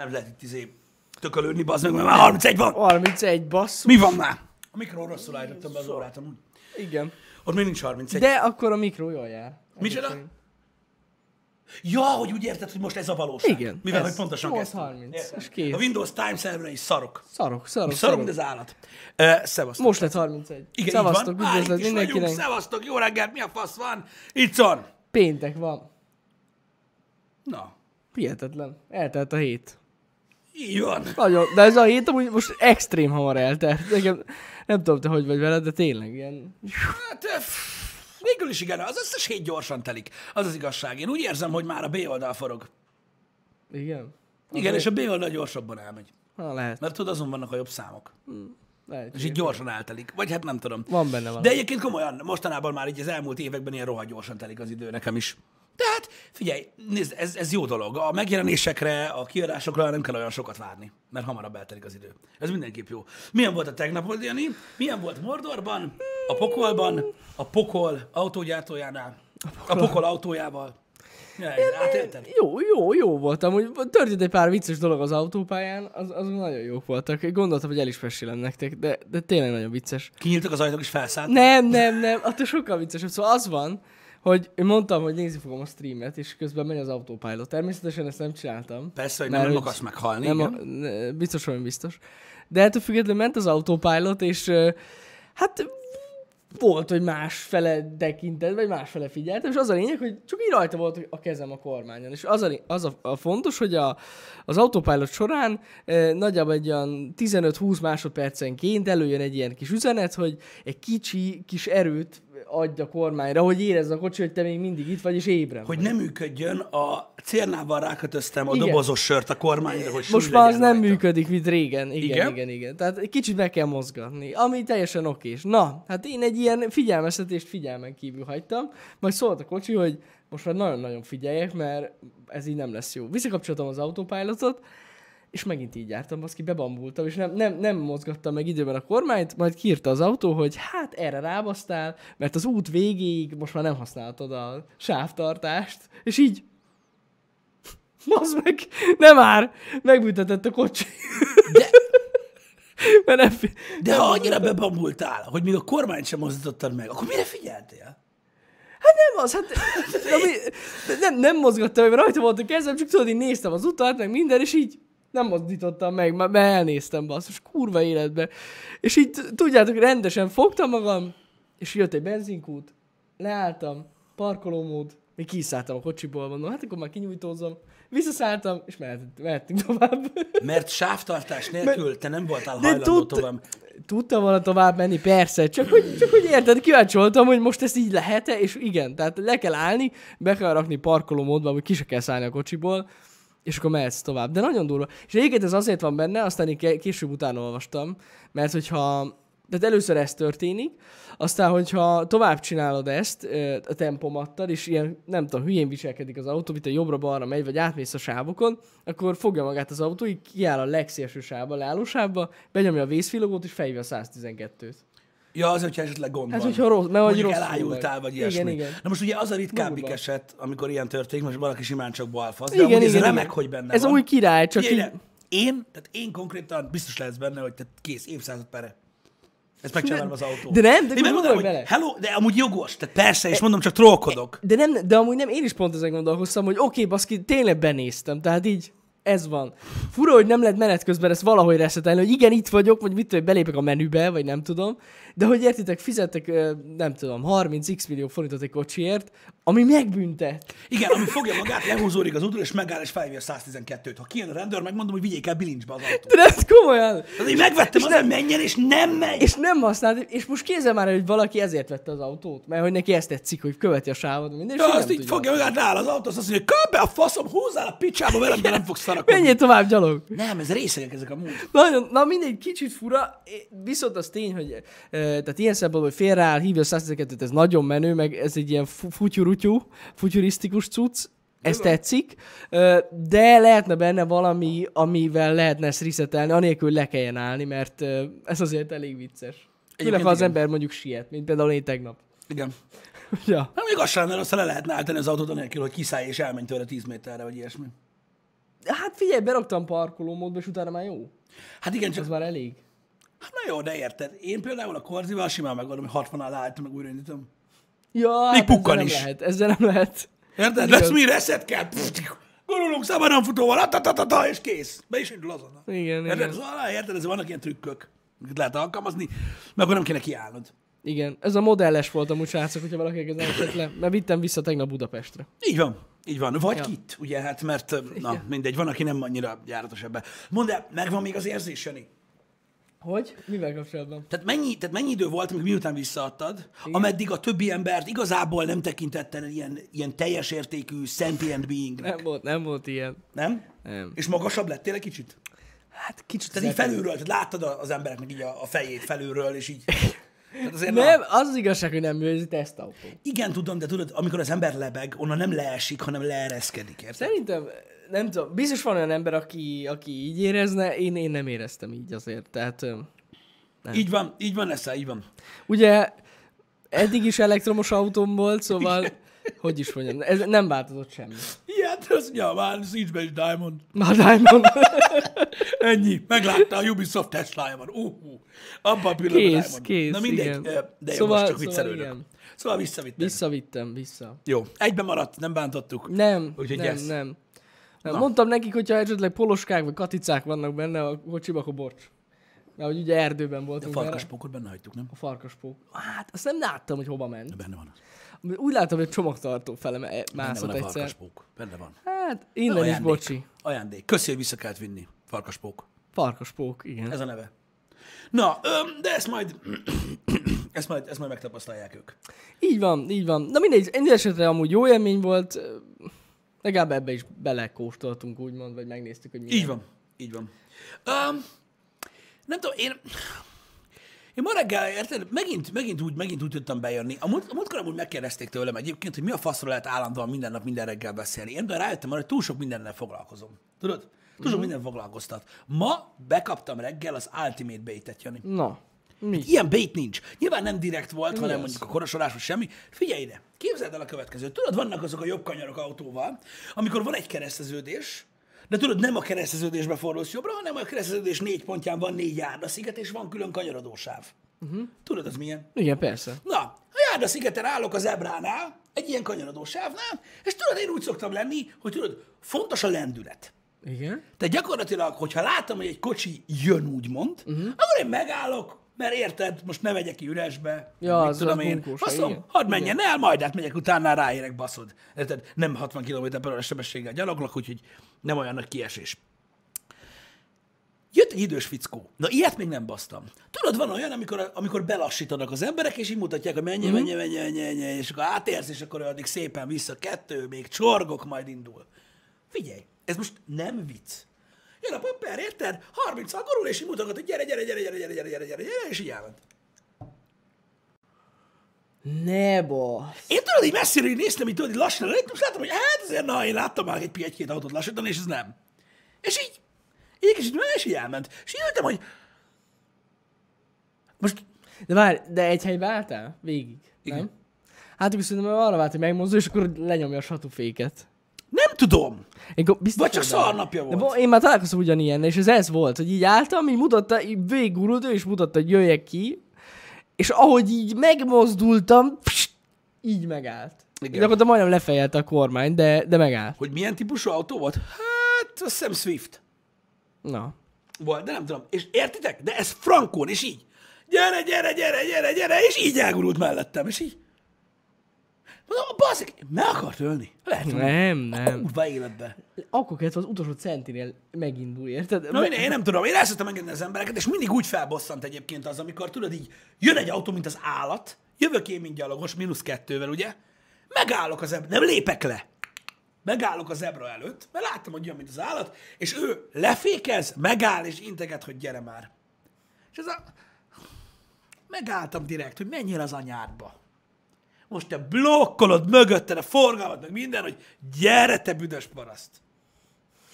Nem lehet itt izé tökölődni, bazd meg, mert már 31 van. 31 basszú. Mi van már? A mikro rosszul állítottam be az órát amúgy. Igen. Ott még nincs 31. De akkor a mikro jól jár. Micsoda? Ja, hogy úgy érted, hogy most ez a valóság. Igen, Mivel, ez. hogy pontosan 8.30, kezdtem. és kész. A Windows Time server is szarok. Szarok, szarok, Szarok, szarok. de az állat. Uh, szevasztok. Most lett 31. Igen, Szevasztok, így van. Üdvözlet mindenkinek. Szevasztok, jó reggelt, mi a fasz van? Itt van. Péntek van. Na, Hihetetlen. Eltelt a hét. Így van. Nagyon, de ez a hét amúgy most extrém hamar eltelt. Nekem, nem tudom, te hogy vagy veled, de tényleg ilyen. Hát, végül is igen, az összes hét gyorsan telik. Az az igazság. Én úgy érzem, hogy már a B oldal forog. Igen. Igen, és a B oldal gyorsabban elmegy. Ha, lehet. Mert tudod, azon vannak a jobb számok. lehet. És így gyorsan eltelik. Vagy hát nem tudom. Van benne van. De egyébként komolyan, mostanában már így az elmúlt években ilyen rohadt gyorsan telik az idő nekem is. Tehát figyelj, nézd, ez, ez jó dolog. A megjelenésekre, a kiadásokra nem kell olyan sokat várni, mert hamarabb eltelik az idő. Ez mindenképp jó. Milyen volt a tegnap, Jani? Milyen volt Mordorban, a Pokolban, a Pokol autógyártójánál, a Pokol autójával? Ja, átélted? Jó, jó, jó volt. Amúgy történt egy pár vicces dolog az autópályán, az, azok nagyon jók voltak. Én Gondoltam, hogy el is mesélem nektek, de, de tényleg nagyon vicces. Kinyíltak az ajtók és felszállt? Nem, nem, nem, attól sokkal viccesebb. Szóval az van, hogy mondtam, hogy nézni fogom a streamet, és közben megy az autopilot. Természetesen ezt nem csináltam. Persze, hogy nem, nem akarsz meghalni. Nem, a, igen. ne- biztos, hogy biztos. De ettől függetlenül ment az autopilot, és hát volt, hogy másfele tekinted, vagy másfele figyeltem, és az a lényeg, hogy csak így rajta volt a kezem a kormányon. És az a, az a, a fontos, hogy a, az autopilot során e, nagyjából egy olyan 15-20 másodpercenként előjön egy ilyen kis üzenet, hogy egy kicsi kis erőt adj a kormányra, hogy érezze a kocsi, hogy te még mindig itt vagy, és ébren Hogy vagy. nem működjön, a cérnával rákötöztem a Igen. dobozos sört a kormányra, hogy Most már az nem rajta. működik, mint régen. Igen, Igen? igen, igen, igen. Tehát egy kicsit meg kell mozgatni, ami teljesen okés. Na, hát én egy ilyen figyelmeztetést figyelmen kívül hagytam, majd szólt a kocsi, hogy most már nagyon-nagyon figyeljek, mert ez így nem lesz jó. Visszakapcsoltam az autopilotot, és megint így jártam, azt ki bebambultam, és nem, nem, nem mozgattam meg időben a kormányt, majd kiírta az autó, hogy hát erre rábasztál, mert az út végéig most már nem használhatod a sávtartást, és így Bazd meg, nem már, megbüntetett a kocsi. De, Mert nem, fi- de ha annyira bebambultál, hogy még a kormányt sem mozdítottad meg, akkor mire figyeltél? nem az, hát ami, nem, nem mozgattam, mert rajta volt a kezem, csak tudod, én néztem az utat, meg minden, és így nem mozdítottam meg, mert mert elnéztem, basszus, kurva életbe. És így tudjátok, rendesen fogtam magam, és jött egy benzinkút, leálltam, parkolómód, még kiszálltam a kocsiból, mondom, hát akkor már kinyújtózom, visszaszálltam, és mehet, mehettünk tovább. Mert sávtartás nélkül te nem voltál hajlandó tud, tovább. tudtam volna tovább menni, persze, csak hogy, csak hogy érted, kíváncsi voltam, hogy most ezt így lehet-e, és igen, tehát le kell állni, be kell rakni parkoló módba, hogy ki se kell szállni a kocsiból, és akkor mehetsz tovább. De nagyon durva. És egyébként ez azért van benne, aztán én később utána olvastam, mert hogyha tehát először ez történik, aztán, hogyha tovább csinálod ezt a tempomattal, és ilyen, nem tudom, hülyén viselkedik az autó, mint a jobbra-balra megy, vagy átmész a sávokon, akkor fogja magát az autó, így kiáll a legszélső sávba, leállósávba, benyomja a vészvilogót, és felhívja a 112-t. Ja, az, hogyha esetleg gond Hát, van. hogyha rossz- mert vagy rosszul elájultál, meg. vagy Igen, ilyesmi. igen. Na most ugye az a ritkábbik Durva. eset, amikor ilyen történik, most valaki simán csak balfasz, de Igen, amúgy ez igen, remek, igen. hogy benne Ez van. új király, csak Figyelj, így... Én, tehát én konkrétan biztos lesz benne, hogy te kész, évszázad pere. Ezt megcsinálom az autó. de nem, de én gondolj megmondom, hogy bele. hello, de amúgy jogos, tehát persze, és mondom, csak trollkodok. De, nem, de amúgy nem, én is pont ezen gondolkoztam, hogy oké, okay, baszki, tényleg benéztem, tehát így ez van. Fura, hogy nem lehet menet közben ezt valahogy reszetelni, hogy igen, itt vagyok, vagy mit tudom, belépek a menübe, vagy nem tudom, de hogy értitek, fizettek, nem tudom, 30x millió forintot egy kocsiért, ami megbüntet. Igen, ami fogja magát, lehúzódik az útról, és megáll, és felhívja a 112-t. Ha kijön a rendőr, megmondom, hogy vigyék el bilincsbe az autót. De ez komolyan. Tehát én megvettem, az, hogy menjen, és nem megy. És nem használt, és most kézzel már, hogy valaki ezért vette az autót, mert hogy neki ezt tetszik, hogy követi a sávot, minden, és Ja, azt nem így fogja magát, leáll az autó, azt mondja, hogy be a faszom, húzzál a picsába velem, de nem fogsz szarakodni. Menjél tovább gyalog. Nem, ez részegek ezek a múlt. Nagyon, na mindegy, kicsit fura, viszont az tény, hogy tehát ilyen szempontból, hogy félreáll, hívja a 112 ez nagyon menő, meg ez egy ilyen fu- futyurutyú, futyurisztikus cucc, ez tetszik, de lehetne benne valami, amivel lehetne ezt resetelni, anélkül le kelljen állni, mert ez azért elég vicces. Főleg, ha az igen. ember mondjuk siet, mint például én tegnap. Igen. ja. Nem még az sem lenne le lehetne állítani az autót anélkül, hogy kiszállj és elmenj tőle 10 méterre, vagy ilyesmi. Hát figyelj, beraktam parkolómódba, és utána már jó. Hát igen, csak Ez már elég. Hát na jó, de érted. Én például a korzival simán megoldom, hogy 60 alá állítom, meg újraindítom. Ja, Még hát ezzel pukkan nem is. Lehet, ezzel nem lehet. Érted? Igaz. Lesz mi reszet kell. Gurulunk szabadon futóval, és kész. Be is indul azonnal. Igen, Érted? igen. Szóval, érted, ez vannak ilyen trükkök, amiket lehet alkalmazni, mert akkor nem kéne kiállnod. Igen, ez a modelles volt amúgy, srácok, hogyha valaki ez nem le, mert vittem vissza tegnap Budapestre. Így van. Így van. Vagy ja. kit, ugye, hát mert, na, Igen. mindegy, van, aki nem annyira járatos ebbe. Mondd el, megvan még az érzés, Jani? Hogy? Mivel kapcsolatban? Tehát mennyi, tehát mennyi idő volt, amíg miután visszaadtad, Igen. ameddig a többi embert igazából nem tekintettel ilyen, ilyen teljes értékű sentient being Nem volt, nem volt ilyen. nem? Nem. És magasabb lettél egy kicsit? Hát kicsit Tehát így felülről, tehát láttad a- az embereknek így a, a fejét felülről, és így... Tehát azért Nem, Na, az az igazság, hogy nem, ez egy tesztautó. igen, tudom, de tudod, amikor az ember lebeg, onnan nem leesik, hanem leereszkedik, érted? Szerintem, nem tudom, biztos van olyan ember, aki, aki így érezne, én, én nem éreztem így azért. Tehát, öm, Így van, így van, Eszel, így van. ugye eddig is elektromos autóm volt, szóval, hogy is mondjam, ez nem változott semmi. Igen, azt mondja, már nincs be Diamond. Már Diamond. Ennyi. Meglátta a Ubisoft Teslája van. Uh, uh. Abban a pillanatban Kész, Diamond. kész, Na mindegy, igen. de jó, Szóval- most csak szóval viccelődök. igen. Szóval visszavittem. Visszavittem, vissza. Jó, egyben maradt, nem bántottuk. Nem, Úgyhogy nem, yes. nem. Na. Mondtam nekik, hogyha esetleg poloskák vagy katicák vannak benne a kocsiba, akkor bocs. Mert hogy ugye erdőben A voltunk. vele. farkaspókot benne hagytuk, nem? A farkaspók. Hát, azt nem láttam, hogy hova ment. Benne van. Úgy láttam, hogy csomagtartó fele me- Benne mászott van a egyszer. farkaspók. Benne van. Hát, innen is bocsi. Ajándék. Köszi, hogy vissza kellett vinni. Farkaspók. Farkaspók, igen. Ez a neve. Na, de ezt majd, ezt majd, ezt majd megtapasztalják ők. Így van, így van. Na mindegy, minden esetre amúgy jó élmény volt. Legalább ebbe is belekóstoltunk, úgymond, vagy megnéztük, hogy milyen. Így van, így van. Um, nem tudom, én... Én ma reggel, érted, megint, megint, úgy, megint úgy tudtam bejönni. A, múlt, a múltkor amúgy megkérdezték tőlem egyébként, hogy mi a faszról lehet állandóan minden nap, minden reggel beszélni. Én de rájöttem arra, hogy túl sok mindennel foglalkozom. Tudod? Túl sok minden foglalkoztat. Ma bekaptam reggel az Ultimate Bait-et, Jani. Na, mi? Ilyen bait nincs. Nyilván nem direkt volt, Mi hanem az? mondjuk a korosorás, vagy semmi. Figyelj ide, képzeld el a következőt. Tudod, vannak azok a jobb kanyarok autóval, amikor van egy kereszteződés, de tudod, nem a kereszteződésbe fordulsz jobbra, hanem a kereszteződés négy pontján van négy járdasziget, és van külön kanyarodósáv. Uh-huh. Tudod, az milyen? Igen, persze. Na, a járdaszigeten állok az ebránál, egy ilyen kanyarodó sávnál, és tudod, én úgy szoktam lenni, hogy tudod, fontos a lendület. Igen? Tehát gyakorlatilag, hogyha látom, hogy egy kocsi jön úgymond, uh-huh. akkor én megállok, mert érted, most ne vegyek ki üresbe. Ja, mit az tudom a én. igen. hadd menjen el, majd át megyek utána, ráérek, baszod. Érted? Nem 60 km per órás sebességgel gyaloglok, úgyhogy nem olyan nagy kiesés. Jött egy idős fickó. Na, ilyet még nem basztam. Tudod, van olyan, amikor, amikor belassítanak az emberek, és így mutatják, hogy menj, menj, menj, menj, menj, menj, és akkor átérsz, és akkor addig szépen vissza, kettő, még csorgok, majd indul. Figyelj, ez most nem vicc. Jön a papper, érted? 30 gurul, és így mutogat, hogy gyere, gyere, gyere, gyere, gyere, gyere, gyere, gyere, gyere, és így elment. Ne basz. Én tudod, így messziről így néztem, így tudod, így lassan elég, és láttam, hogy hát azért, na, én láttam már egy, egy-két autót lassítani, és ez nem. És így, így kicsit meg, és így elment. És így jöttem, hogy most De várj, de egy helybe álltál? Végig, Igen. nem? Hát szerintem arra vált, hogy megmozdul, és akkor lenyomja a satúféket. Nem tudom. Én biztos Vagy csak szarnapja De volt. bo- én már találkoztam ugyanilyen, és ez ez volt, hogy így álltam, így mutatta, így végigurult, ő is mutatta, hogy jöjjek ki, és ahogy így megmozdultam, pst, így megállt. Igen. Akkor majdnem lefejelte a kormány, de, de megállt. Hogy milyen típusú autó volt? Hát, azt hiszem Swift Na. volt, de nem tudom. És értitek? De ez frankón, és így. Gyere, gyere, gyere, gyere, gyere, és így elgurult mellettem, és így. Mondom, baszik, meg akart ölni. Lehet, hogy Nem, nem. kurva életbe. Akkor kellett az utolsó centinél megindul, érted? Na, én, én nem tudom, én el szoktam engedni az embereket, és mindig úgy felbosszant egyébként az, amikor tudod így, jön egy autó, mint az állat, jövök én, mint gyalogos, mínusz kettővel, ugye? Megállok az ebra, nem lépek le. Megállok az ebra előtt, mert láttam, hogy jön, mint az állat, és ő lefékez, megáll, és integet, hogy gyere már. És ez a... Megálltam direkt, hogy menjél az anyádba. Most te blokkolod mögötted a forgalmat, meg minden, hogy gyere, te büdös paraszt.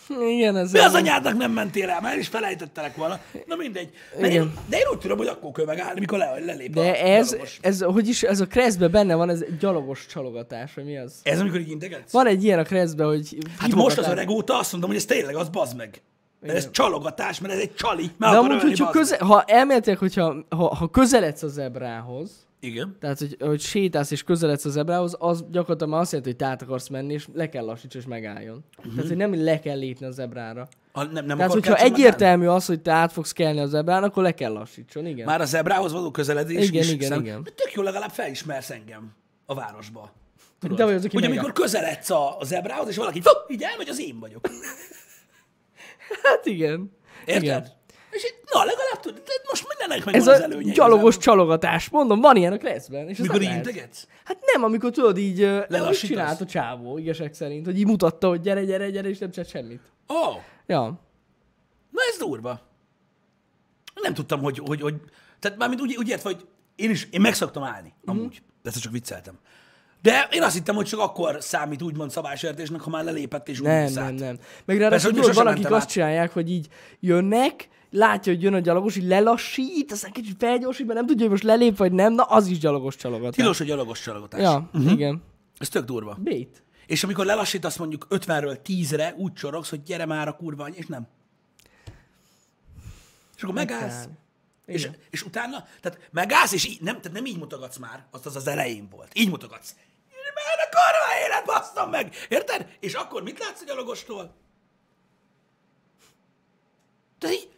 Igen, ez Mi az anyádnak nem mentél el? Már is felejtettelek volna. Na mindegy. De én, de én úgy tudom, hogy akkor kell megállni, mikor le, lelép De a ez, gyalogos. ez, hogy is, ez a kreszbe benne van, ez gyalogos csalogatás, vagy mi az? Ez amikor így integetsz? Van egy ilyen a kreszbe, hogy Hát most az öreg óta azt mondom, hogy ez tényleg az bazd meg. Mert ez csalogatás, mert ez egy csali. Meg De amúgy, hogyha köze, ha elméletileg, hogyha ha, ha közeledsz a zebrához, meg. Igen. tehát hogy, hogy sétálsz és közeledsz a zebrához, az gyakorlatilag már azt jelenti, hogy te át akarsz menni, és le kell lassítsa, és megálljon. Uh-huh. Tehát, hogy nem le kell lépni a zebrára. Ha nem, nem Tehát, hogyha egyértelmű az, hogy te át fogsz kelni a zebrán, akkor le kell lassítson, igen. Már a zebrához való közeledés Igen, is, igen, szem- igen. Tök jó, legalább felismersz engem a városba. De vagy az, aki megáll. amikor közeledsz a, a zebrához, és valaki "Fú, így elmegy, az én vagyok. Hát igen. Érted? Igen. És így, na, legalább tudod, de most mindennek meg Ez az a előnye. gyalogos csalogatás. Mondom, van ilyen a kreszben. És Mikor így integetsz? Hát nem, amikor tudod így, úgy csinált a csávó, igazság szerint, hogy így mutatta, hogy gyere, gyere, gyere, és nem csinált semmit. Ó, oh, Ja. na ez durva. Nem tudtam, hogy, hogy, hogy tehát mármint úgy, úgy értve, hogy én is, én meg szoktam állni, Mhm. amúgy. De ezt csak vicceltem. De én azt hittem, hogy csak akkor számít úgymond szabálysértésnek, ha már lelépett és úgy Nem, nem, nem. Meg ráadásul hogy tudod, van, akik azt csinálják, hogy így jönnek, látja, hogy jön a gyalogos, így lelassít, aztán kicsit felgyorsít, mert nem tudja, hogy most lelép vagy nem, na az is gyalogos csalogatás. Tilos a gyalogos csalogatás. Ja, uh-huh. igen. Ez tök durva. Bét. És amikor lelassítasz mondjuk 50-ről 10-re, úgy csorogsz, hogy gyere már a kurva és nem. És akkor megállsz, és, és utána, tehát megállsz, és így, nem, tehát nem így mutogatsz már, azt az az elején volt. Így mutogatsz. Már a kurva élet, basztam meg! Érted? És akkor mit látsz a gyalogostól? De így,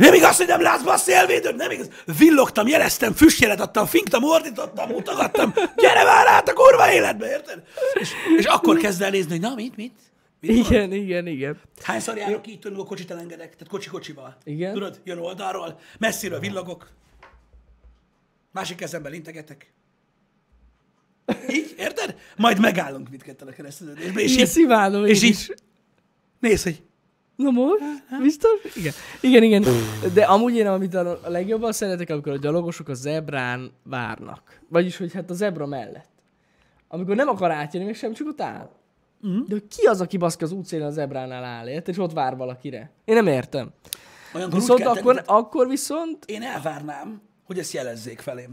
nem igaz, hogy nem látsz bassz élvédőt, nem igaz. Villogtam, jeleztem, füstjelet adtam, finktam, ordítottam, mutogattam. Gyere már át a kurva életbe, érted? És, és akkor kezd el nézni, hogy na, mit, mit? mit van? Igen, igen, igen. Hányszor járok így, tudod, amikor kocsit elengedek? Tehát kocsi-kocsival. Igen. Tudod, jön oldalról, messziről villogok, másik kezemben integetek. Így, érted? Majd megállunk mindketten a keresztülődésbe, és És így, és így is. nézd, hogy Na most? Biztos? Igen. Igen, igen. De amúgy én, amit a legjobban szeretek, amikor a gyalogosok a zebrán várnak. Vagyis, hogy hát a zebra mellett. Amikor nem akar átjönni, még sem, csak ott áll. Mm. De hogy ki az, aki baszki az útszélén a zebránál áll, érted? És ott vár valakire. Én nem értem. olyankor Viszont kell akkor, tenni, akkor viszont, én elvárnám, hogy ezt jelezzék felém.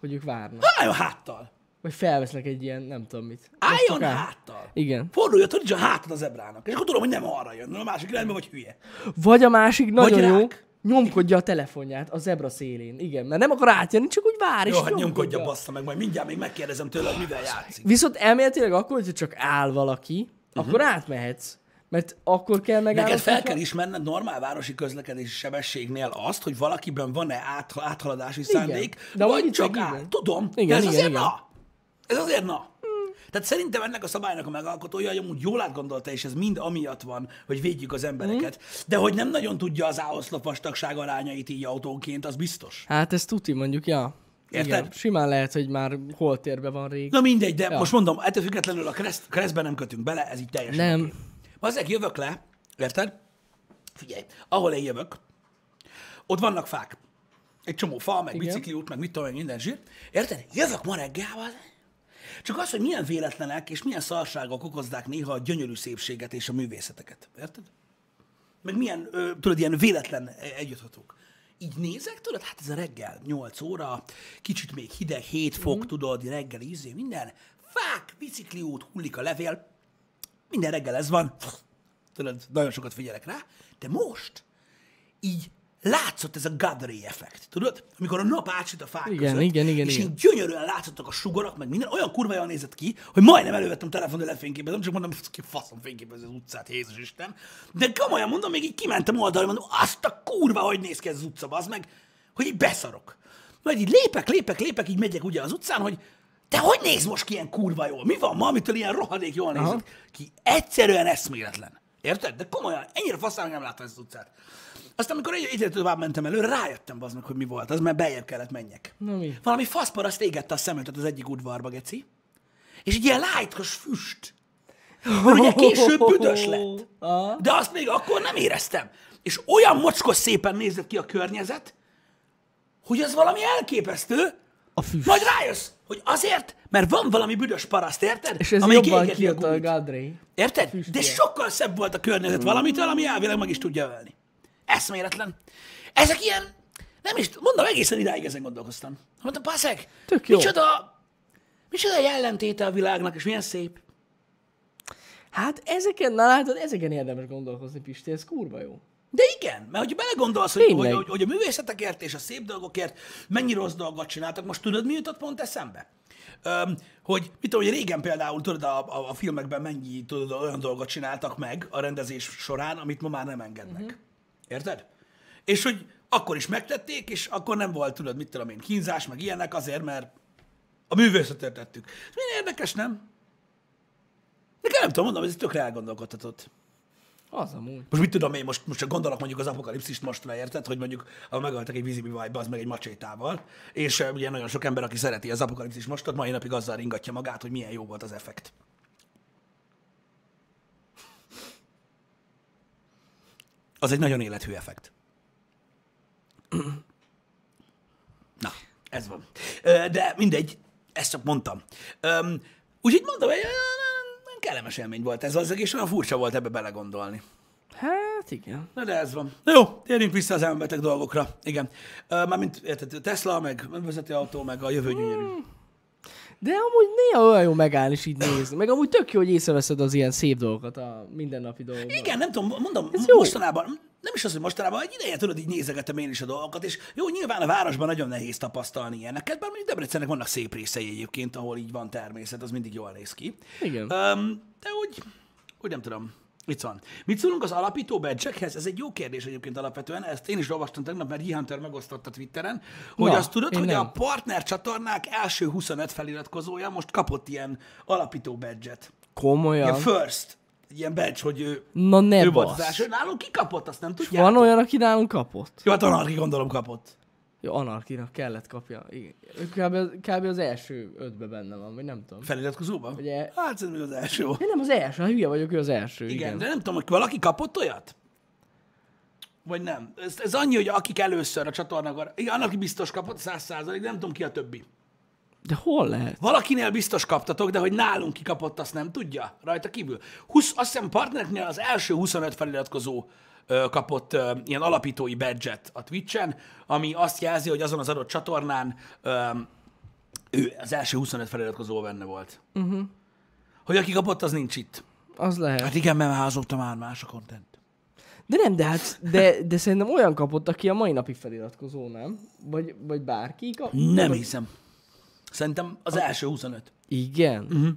hogy ők várnak. Álljon háttal. Vagy felvesznek egy ilyen, nem tudom mit. Álljon áll. háttal. Igen. Forduljon, hogy nincs a hátad a zebrának. És akkor tudom, hogy nem arra jön, a másik irányba vagy hülye. Vagy a másik nagyon jó, rák. nyomkodja a telefonját a zebra szélén. Igen, mert nem akar átjönni, csak úgy vár, és Jó, hát nyomkodja, bassza meg, majd mindjárt még megkérdezem tőle, hogy mivel játszik. Viszont elméletileg akkor, hogyha csak áll valaki, uh-huh. akkor átmehetsz. Mert akkor kell megállni. Neked fel kell ismerned normál városi közlekedési sebességnél azt, hogy valakiben van-e át, áthaladási szándék, De vagy csak áll. igen. Tudom, Igen, de ez igen, azért igen. na. Ez azért na. Tehát szerintem ennek a szabálynak a megalkotója, hogy amúgy jól átgondolta, és ez mind amiatt van, hogy védjük az embereket, de hogy nem nagyon tudja az áoszlop vastagság arányait így autónként, az biztos. Hát ez tuti mondjuk, ja. Érted? Igen. Simán lehet, hogy már holtérbe van rég. Na mindegy, de ja. most mondom, ettől függetlenül a kereszt, keresztben nem kötünk bele, ez így teljesen Nem. Azért jövök le, érted? Figyelj, ahol én jövök, ott vannak fák. Egy csomó fa, meg Igen. bicikliút, meg mit tudom, én, minden zsír. Érted? Jövök ma reggel, csak az, hogy milyen véletlenek és milyen szarságok okozdák néha a gyönyörű szépséget és a művészeteket. Érted? Meg milyen, ö, tudod, ilyen véletlen együtthatók. Így nézek, tudod, hát ez a reggel, 8 óra, kicsit még hideg, 7 fok, tudod, reggel ízé, minden. Fák, bicikliút, hullik a levél, minden reggel ez van. Tudod, nagyon sokat figyelek rá, de most így látszott ez a Godray effekt, tudod? Amikor a nap átsüt a fák Igen, között, igen, igen, és igen. így gyönyörűen látszottak a sugarak, meg minden, olyan kurva jól nézett ki, hogy majdnem elővettem telefon, de lefényképezem, csak mondom, ki faszom fényképezi az utcát, Jézus Isten. De komolyan mondom, még így kimentem oldalra, mondom, azt a kurva, hogy néz ki ez az utca, az meg, hogy így beszarok. Majd így lépek, lépek, lépek, így megyek ugye az utcán, hogy te hogy néz most ki ilyen kurva jól? Mi van ma, amitől ilyen rohadék jól nézett ki? Egyszerűen eszméletlen. Érted? De komolyan, ennyire faszán nem láttam ezt az utcát. Aztán, amikor egy, egyre tovább mentem előre, rájöttem az meg, hogy mi volt az, mert beljebb kellett menjek. Na mi? Valami faszparaszt égette a szemetet az egyik udvarba, geci. És egy ilyen lájtkos füst. Mert ugye később büdös lett. De azt még akkor nem éreztem. És olyan mocskos szépen nézett ki a környezet, hogy az valami elképesztő, A füst. Majd rájössz, hogy azért, mert van valami büdös paraszt, érted? És ez Amelyik jobban a a. Gadré. Érted? De sokkal szebb volt a környezet valamitől, ami elvileg meg is tudja ölni. Eszméletlen. Ezek ilyen, nem is, mondom, egészen idáig ezen gondolkoztam. Mondtam, paszek, Tök jó. micsoda, micsoda jellemtéte a világnak, és milyen szép. Hát ezeken, na látod, ezeken érdemes gondolkozni, Pisti, ez kurva jó. De igen, mert hogyha belegondolsz, hogy, hogy, hogy, hogy a művészetekért és a szép dolgokért mennyi rossz dolgot csináltak, most tudod, mi jutott pont eszembe? Öm, hogy mit tudom, hogy régen például, tudod, a, a, a filmekben mennyi tudod, olyan dolgot csináltak meg a rendezés során, amit ma már nem engednek. Uh-huh. Érted? És hogy akkor is megtették, és akkor nem volt, tudod, mit tudom én, kínzás, meg ilyenek azért, mert a művészetért tettük. Ez milyen érdekes, nem? Nekem nem tudom, mondom, ez tökre elgondolkodtatott. Az amúgy. Most mit tudom én, most, most csak gondolok mondjuk az apokalipszist mostra, érted, hogy mondjuk a megöltek egy vízibi vibe az meg egy macsétával, és uh, ugye nagyon sok ember, aki szereti az apokalipszis mostot, mai napig azzal ringatja magát, hogy milyen jó volt az effekt. Az egy nagyon élethű effekt. Na, ez van. De mindegy, ezt csak mondtam. Úgyhogy mondom, hogy kellemes élmény volt ez az egész, olyan furcsa volt ebbe belegondolni. Hát igen. Na de ez van. Na jó, térjünk vissza az elmebeteg dolgokra. Igen. Mármint érted, Tesla, meg önvezető autó, meg a jövő gyönyörű. De amúgy néha olyan jó megállni és így nézni. Meg amúgy tök jó, hogy észreveszed az ilyen szép dolgokat a mindennapi dolgokban. Igen, nem tudom, mondom, Ez jó. mostanában, nem is az, hogy mostanában, egy ideje tudod, így nézegetem én is a dolgokat, és jó, nyilván a városban nagyon nehéz tapasztalni ilyeneket, bár mondjuk Debrecennek vannak szép részei egyébként, ahol így van természet, az mindig jól néz ki. Igen. Um, de úgy, úgy nem tudom. Itt van. Mit szólunk az alapító badge Ez egy jó kérdés egyébként alapvetően. Ezt én is olvastam tegnap, mert Hunter megosztotta Twitteren, hogy Na, azt tudod, hogy nem. a partner csatornák első 25 feliratkozója most kapott ilyen alapító badge-et. Komolyan. Ilyen first. Ilyen badge, hogy ő, Na ne ő volt az első. Nálunk ki kapott, azt nem tudják. Van olyan, aki nálunk kapott? Jó, hát Anarki gondolom kapott. Jó, Anarkinak kellett kapja. Igen. Kb, kb. az első ötbe benne van, vagy nem tudom. Feliratkozóban? Ugye- Hát szerintem az első. Én nem az első, hát hülye vagyok, ő az első. Igen, Igen. de nem tudom, hogy valaki kapott olyat? Vagy nem? Ez, ez annyi, hogy akik először a csatornakon, igen, annak biztos kapott, száz százalék, nem tudom ki a többi. De hol lehet? Valakinél biztos kaptatok, de hogy nálunk ki kapott, azt nem tudja rajta kívül. 20, azt hiszem partnereknél az első 25 feliratkozó kapott ilyen alapítói badge a Twitch-en, ami azt jelzi, hogy azon az adott csatornán ő az első 25 feliratkozó benne volt. Uh-huh. Hogy aki kapott, az nincs itt. Az lehet. Hát igen, mert azóta már más a content. De nem, de hát, de, de szerintem olyan kapott, aki a mai napi feliratkozó, nem? Vagy, vagy bárki kap? Nem hiszem. Szerintem az első 25. Igen. Uh-huh.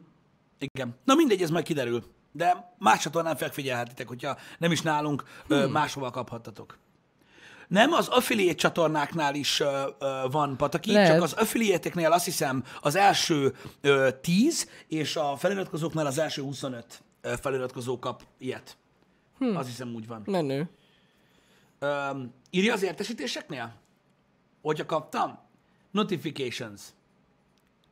Igen. Na mindegy, ez majd kiderül. De más csatornán felfigyelhetitek, hogyha nem is nálunk, hmm. máshova kaphattatok. Nem, az affiliate csatornáknál is ö, ö, van pataki, Lehet. csak az affiliate azt hiszem az első ö, 10, és a feliratkozóknál az első 25 ö, feliratkozó kap ilyet. Hmm. Azt hiszem úgy van. Menő. Um, írja az értesítéseknél? Hogyha kaptam? Notifications.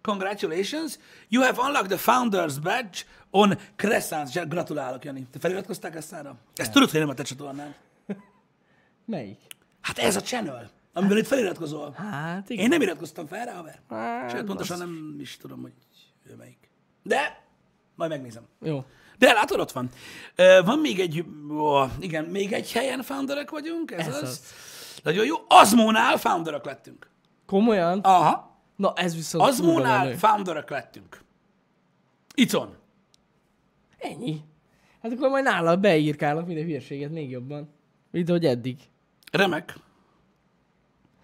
Congratulations, you have unlocked the founder's badge on Crescent. Gratulálok, Jani. Te feliratkoztál Crescentre? Ezt tudod, hogy nem a te csatornád. Melyik? Hát ez a channel, amiben itt feliratkozol. Hát igen. Én nem iratkoztam fel rá, haver. Hát, Sőt, pontosan nem is tudom, hogy ő melyik. De majd megnézem. Jó. De látod, ott van. Van még egy, ó, igen, még egy helyen founderek vagyunk, ez, Ez az. az. Nagyon jó. Azmónál founderek lettünk. Komolyan? Aha. Na, ez viszont kurva Azmónál menő. founderek lettünk. Icon. Ennyi. Hát akkor majd nála beírkálnak minden hülyeséget még jobban. Mint ahogy eddig. Remek.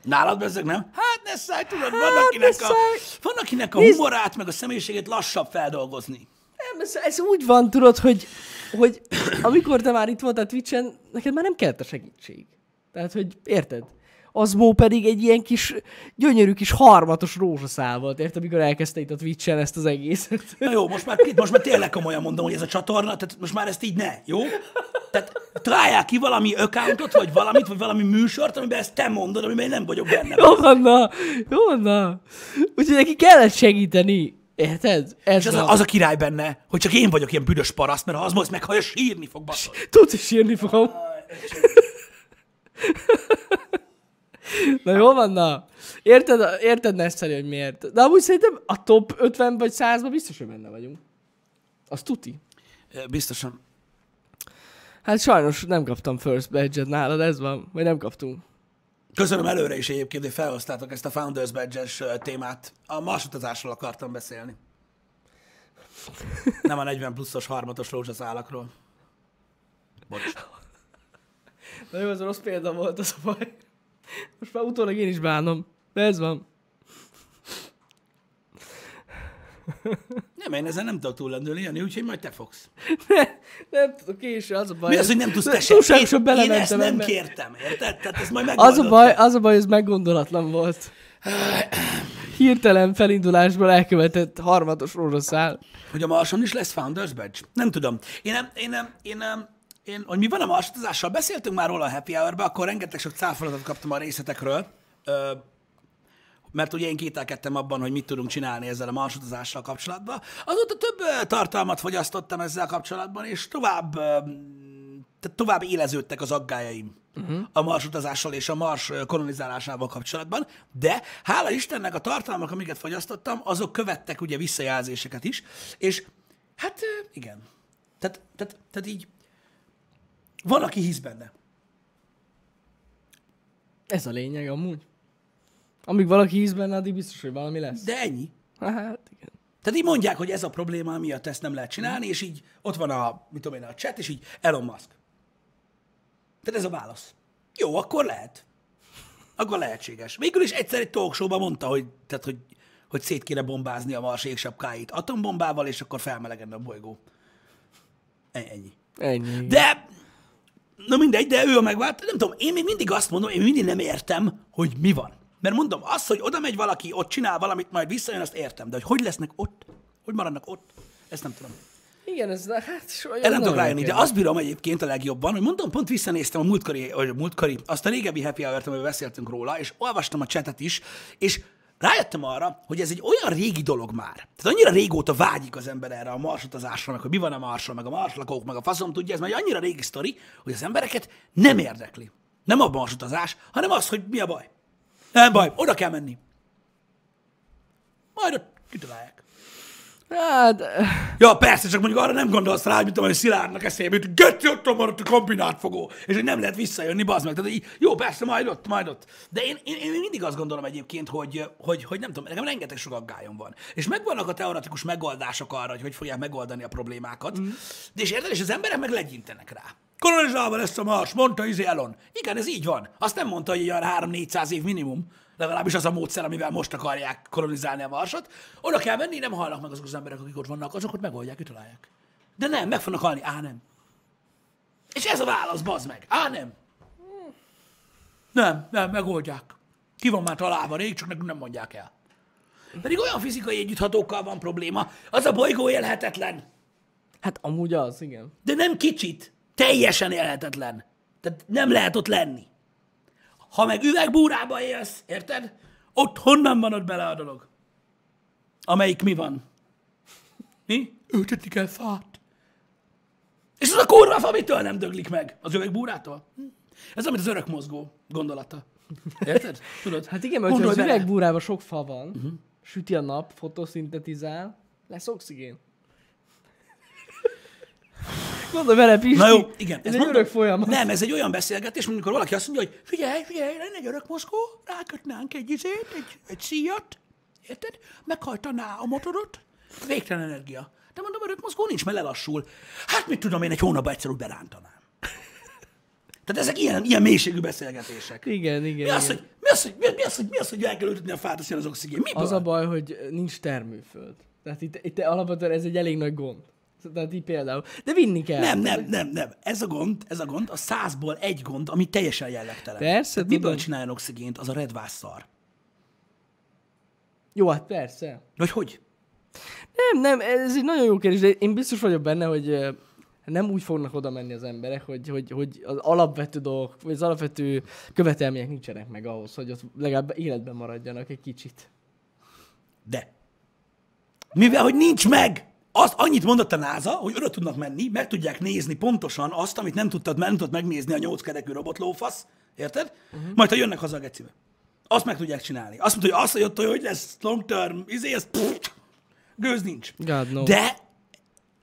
Nálad bezzeg, nem? Hát ne szállj, tudod, van, akinek ne a, van akinek a Nézd- humorát, meg a személyiségét lassabb feldolgozni. Nem, ez, ez úgy van, tudod, hogy, hogy amikor te már itt voltál Twitch-en, neked már nem kellett a segítség. Tehát, hogy érted? Azmó pedig egy ilyen kis, gyönyörű kis harmatos rózsaszál volt, érted, amikor elkezdte itt a Twitch-en ezt az egészet. Na jó, most már, most már tényleg komolyan mondom, hogy ez a csatorna, tehát most már ezt így ne, jó? Tehát találják ki valami accountot, vagy valamit, vagy valami műsort, amiben ezt te mondod, amiben én nem vagyok benne. Jó van, na, jó van, na. Úgyhogy neki kellett segíteni. Érted? Ez És az, a, az a király benne, hogy csak én vagyok ilyen büdös paraszt, mert ha az most meghallja, sírni fog basszol. Tudsz is írni fogom. Na jó van, na. Érted, érted Neszteri, hogy miért? De amúgy szerintem a top 50 vagy 100-ban biztos, hogy benne vagyunk. Az tuti. Biztosan. Hát sajnos nem kaptam first badge-et nálad, ez van. Vagy nem kaptunk. Köszönöm előre is egyébként, hogy felhoztátok ezt a Founders Badge-es ö, témát. A marsutazásról akartam beszélni. Nem a 40 pluszos harmatos rózsaszálakról. Bocs. Na jó, az rossz példa volt, az a baj. Most már utólag én is bánom. De ez van. Nem, én ezen nem tudok túllendülni, Jani, úgyhogy majd te fogsz. Nem tudok késő, az a baj. Mi az, hogy nem tudsz te sem? Én, én ezt nem ebbe. kértem, érted? Tehát ez majd Az a baj, az a baj, ez meggondolatlan volt. Hirtelen felindulásból elkövetett harmados rózsaszál. Hogy a Marson is lesz Founders Badge? Nem tudom. Én nem, én nem, én nem, én, hogy mi van a marsutazással, beszéltünk már róla a Happy hour akkor rengeteg sok cáfolatot kaptam a részletekről, ö, mert ugye én kételkedtem abban, hogy mit tudunk csinálni ezzel a marsutazással kapcsolatban. Azóta több ö, tartalmat fogyasztottam ezzel kapcsolatban, és tovább, ö, tehát tovább éleződtek az aggájaim uh-huh. a marsutazással és a mars kolonizálásával kapcsolatban, de hála Istennek a tartalmak, amiket fogyasztottam, azok követtek ugye visszajelzéseket is, és hát igen. Tehát, tehát, tehát így van, aki hisz benne. Ez a lényeg amúgy. Amíg valaki hisz benne, addig biztos, hogy valami lesz. De ennyi. Hát igen. Tehát így mondják, hogy ez a probléma, miatt ezt nem lehet csinálni, és így ott van a, mit tudom én, a chat, és így Elon Musk. Tehát ez a válasz. Jó, akkor lehet. Akkor lehetséges. Végül is egyszer egy talk show-ban mondta, hogy, tehát, hogy, hogy szét kéne bombázni a mars égsapkáit atombombával, és akkor felmelegedne a bolygó. E- Ennyi. Ennyi. De, na mindegy, de ő a megvált. Nem tudom, én még mindig azt mondom, én mindig nem értem, hogy mi van. Mert mondom, az, hogy oda megy valaki, ott csinál valamit, majd visszajön, azt értem. De hogy hogy lesznek ott, hogy maradnak ott, ezt nem tudom. Igen, ez hát soha Erre nem tudok rájönni, de azt bírom egyébként a legjobban, hogy mondom, pont visszanéztem a múltkori, vagy a múltkori, azt a régebbi happy hour amivel beszéltünk róla, és olvastam a chatet is, és rájöttem arra, hogy ez egy olyan régi dolog már. Tehát annyira régóta vágyik az ember erre a marsutazásra, meg hogy mi van a marsról, meg a marslakók, meg a faszom tudja, ez már annyira régi sztori, hogy az embereket nem érdekli. Nem a marsutazás, hanem az, hogy mi a baj. Nem baj, oda kell menni. Majd ott kitalálják. Hát, Ja, persze, csak mondjuk arra nem gondolsz rá, hogy mit tudom, hogy Szilárdnak eszébe jut, Geci, ott maradt a kombinátfogó, és hogy nem lehet visszajönni, bazd meg. Tehát, hogy jó, persze, majd ott, majd ott. De én, én, én mindig azt gondolom egyébként, hogy, hogy, hogy nem tudom, nekem rengeteg sok aggályom van. És megvannak a teoretikus megoldások arra, hogy hogy fogják megoldani a problémákat. Mm. De és érted, és az emberek meg legyintenek rá. Kolonizálva lesz a Mars, mondta Izé Elon. Igen, ez így van. Azt nem mondta, hogy olyan 3-400 év minimum, legalábbis az a módszer, amivel most akarják kolonizálni a Marsot. Oda kell menni, nem halnak meg azok az emberek, akik ott vannak, azokat megoldják, kitalálják. De nem, meg fognak halni. Á, nem. És ez a válasz, bazd meg. Á, nem. Nem, nem, megoldják. Ki van már találva rég, csak nekünk nem mondják el. Pedig olyan fizikai együtthatókkal van probléma, az a bolygó élhetetlen. hát amúgy az, igen. De nem kicsit. Teljesen élhetetlen. Tehát nem lehet ott lenni. Ha meg üvegbúrába élsz, érted? Ott honnan van ott bele a dolog? Amelyik mi van? Mi? Ültetni kell fát. És az a kurva fa mitől nem döglik meg? Az üvegbúrától? Hm. Ez amit az örök mozgó gondolata. Érted? Tudod? Hát igen, mert Gondolj az üvegbúrában sok fa van, uh-huh. süti a nap, fotoszintetizál, lesz oxigén. Gondolj bele, Pisti. Na jó, igen. Ez ezt egy örök folyamat. Nem, ez egy olyan beszélgetés, amikor valaki azt mondja, hogy figyelj, figyelj, lenne egy örök mozgó, rákötnánk egy izét, egy, egy szíjat, érted? Meghajtaná a motorot, végtelen energia. De mondom, örök mozgó nincs, mert lelassul. Hát mit tudom én, egy hónapban egyszer úgy berántanám. Tehát ezek ilyen, ilyen mélységű beszélgetések. Igen, igen. Mi az, igen. hogy, mi az, hogy, mi, mi az, hogy, mi az, hogy el kell ültetni a fát, az oxigén? Miből? Az a baj, hogy nincs termőföld. Tehát itt, itt alapvetően ez egy elég nagy gond. Tehát így például. De vinni kell. Nem, nem, nem, nem. Ez a gond, ez a gond, a százból egy gond, ami teljesen jellegtelen. Persze, Tehát miből csináljon oxigént, az a redvászszar. Jó, hát persze. Vagy hogy? Nem, nem, ez egy nagyon jó kérdés, de én biztos vagyok benne, hogy nem úgy fognak oda menni az emberek, hogy, hogy, hogy az alapvető dolgok, vagy az alapvető követelmények nincsenek meg ahhoz, hogy ott legalább életben maradjanak egy kicsit. De. Mivel, hogy nincs meg, azt annyit mondott a NASA, hogy oda tudnak menni, meg tudják nézni pontosan azt, amit nem tudtad, nem tudtad megnézni a nyolckerekű robotlófasz, érted? Uh-huh. Majd, ha jönnek haza a gecibe. Azt meg tudják csinálni. Azt mondta, hogy azt, hogy ott hogy lesz long term, izé, ez pff, gőz nincs. God no. De,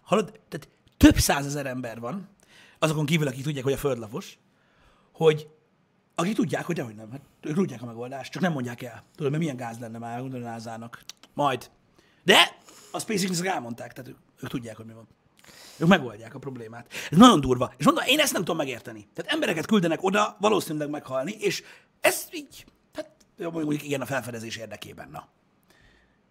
hallod, tehát több százezer ember van, azokon kívül, akik tudják, hogy a földlapos, hogy akik tudják, hogy dehogy nem, hát ők tudják a megoldást, csak nem mondják el. Tudod, mert milyen gáz lenne már, gondolom názának. Majd. De a SpaceX-nek elmondták, tehát ők, ők tudják, hogy mi van. Ők megoldják a problémát. Ez nagyon durva. És mondom, én ezt nem tudom megérteni. Tehát embereket küldenek oda, valószínűleg meghalni, és ez így, hát jó, mondjuk igen, a felfedezés érdekében, na.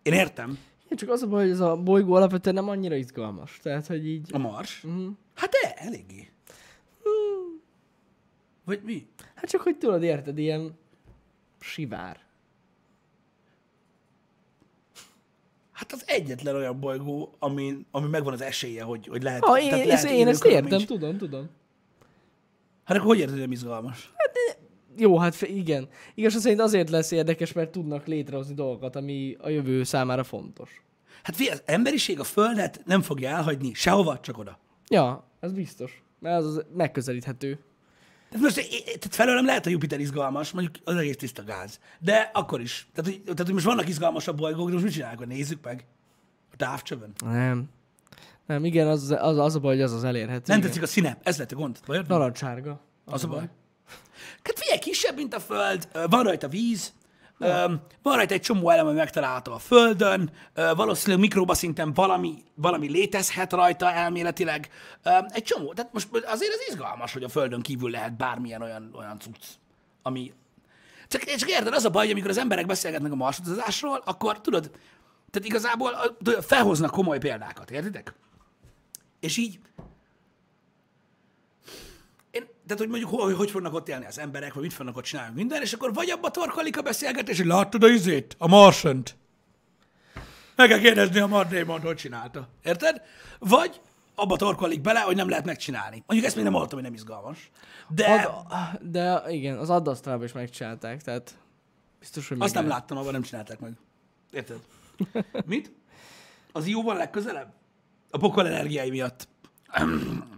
Én értem, Igen, csak az a baj, hogy ez a bolygó alapvetően nem annyira izgalmas. Tehát, hogy így... a Mars. Mhm. Hát de, eléggé. Vagy mi? Hát csak, hogy tudod, érted, ilyen sivár. Hát az egyetlen olyan bolygó, ami, ami megvan az esélye, hogy, hogy lehet. Ha, én, tehát ezt, lehet én ezt élőkörülmény. értem, tudom, tudom. Hát akkor hogy érted, hogy nem izgalmas? Jó, hát igen. Igaz, szerint azért lesz érdekes, mert tudnak létrehozni dolgokat, ami a jövő számára fontos. Hát figyelj, az emberiség a Földet nem fogja elhagyni sehova, csak oda. Ja, ez biztos. Mert az, az megközelíthető. Tehát most tehát felőlem lehet a Jupiter izgalmas, mondjuk az egész tiszta gáz. De akkor is. Tehát, hogy, tehát, hogy most vannak izgalmasabb bolygók, de most mit csinálunk, nézzük meg? A távcsövön. Nem. Nem, igen, az, az, az a baj, hogy az az elérhető. Nem igen. tetszik a színe, ez lett a gond. Narancssárga. Az a baj. Hát figyelj, kisebb, mint a Föld, van rajta víz, ö, van rajta egy csomó elem, ami megtalálható a Földön, ö, valószínűleg mikrobaszinten valami, valami létezhet rajta elméletileg. Egy csomó, tehát most azért ez izgalmas, hogy a Földön kívül lehet bármilyen olyan, olyan cucc, ami... Csak, csak érted, az a baj, hogy amikor az emberek beszélgetnek a marsutazásról, akkor tudod, tehát igazából felhoznak komoly példákat, értitek? És így tehát, hogy mondjuk, hogy, hogy fognak ott élni az emberek, vagy mit fognak ott csinálni, minden, és akkor vagy abba torkolik a beszélgetés, hogy láttad a izét, a Marsent. Meg kell kérdezni a Matt Damon, hogy csinálta. Érted? Vagy abba torkolik bele, hogy nem lehet megcsinálni. Mondjuk ezt még nem hallottam, hogy nem izgalmas. De Ad, de igen, az addasztrában is megcsinálták, tehát biztos, hogy azt nem meg láttam, abban nem csinálták meg. Érted? Mit? Az jóval legközelebb? A pokol energiái miatt.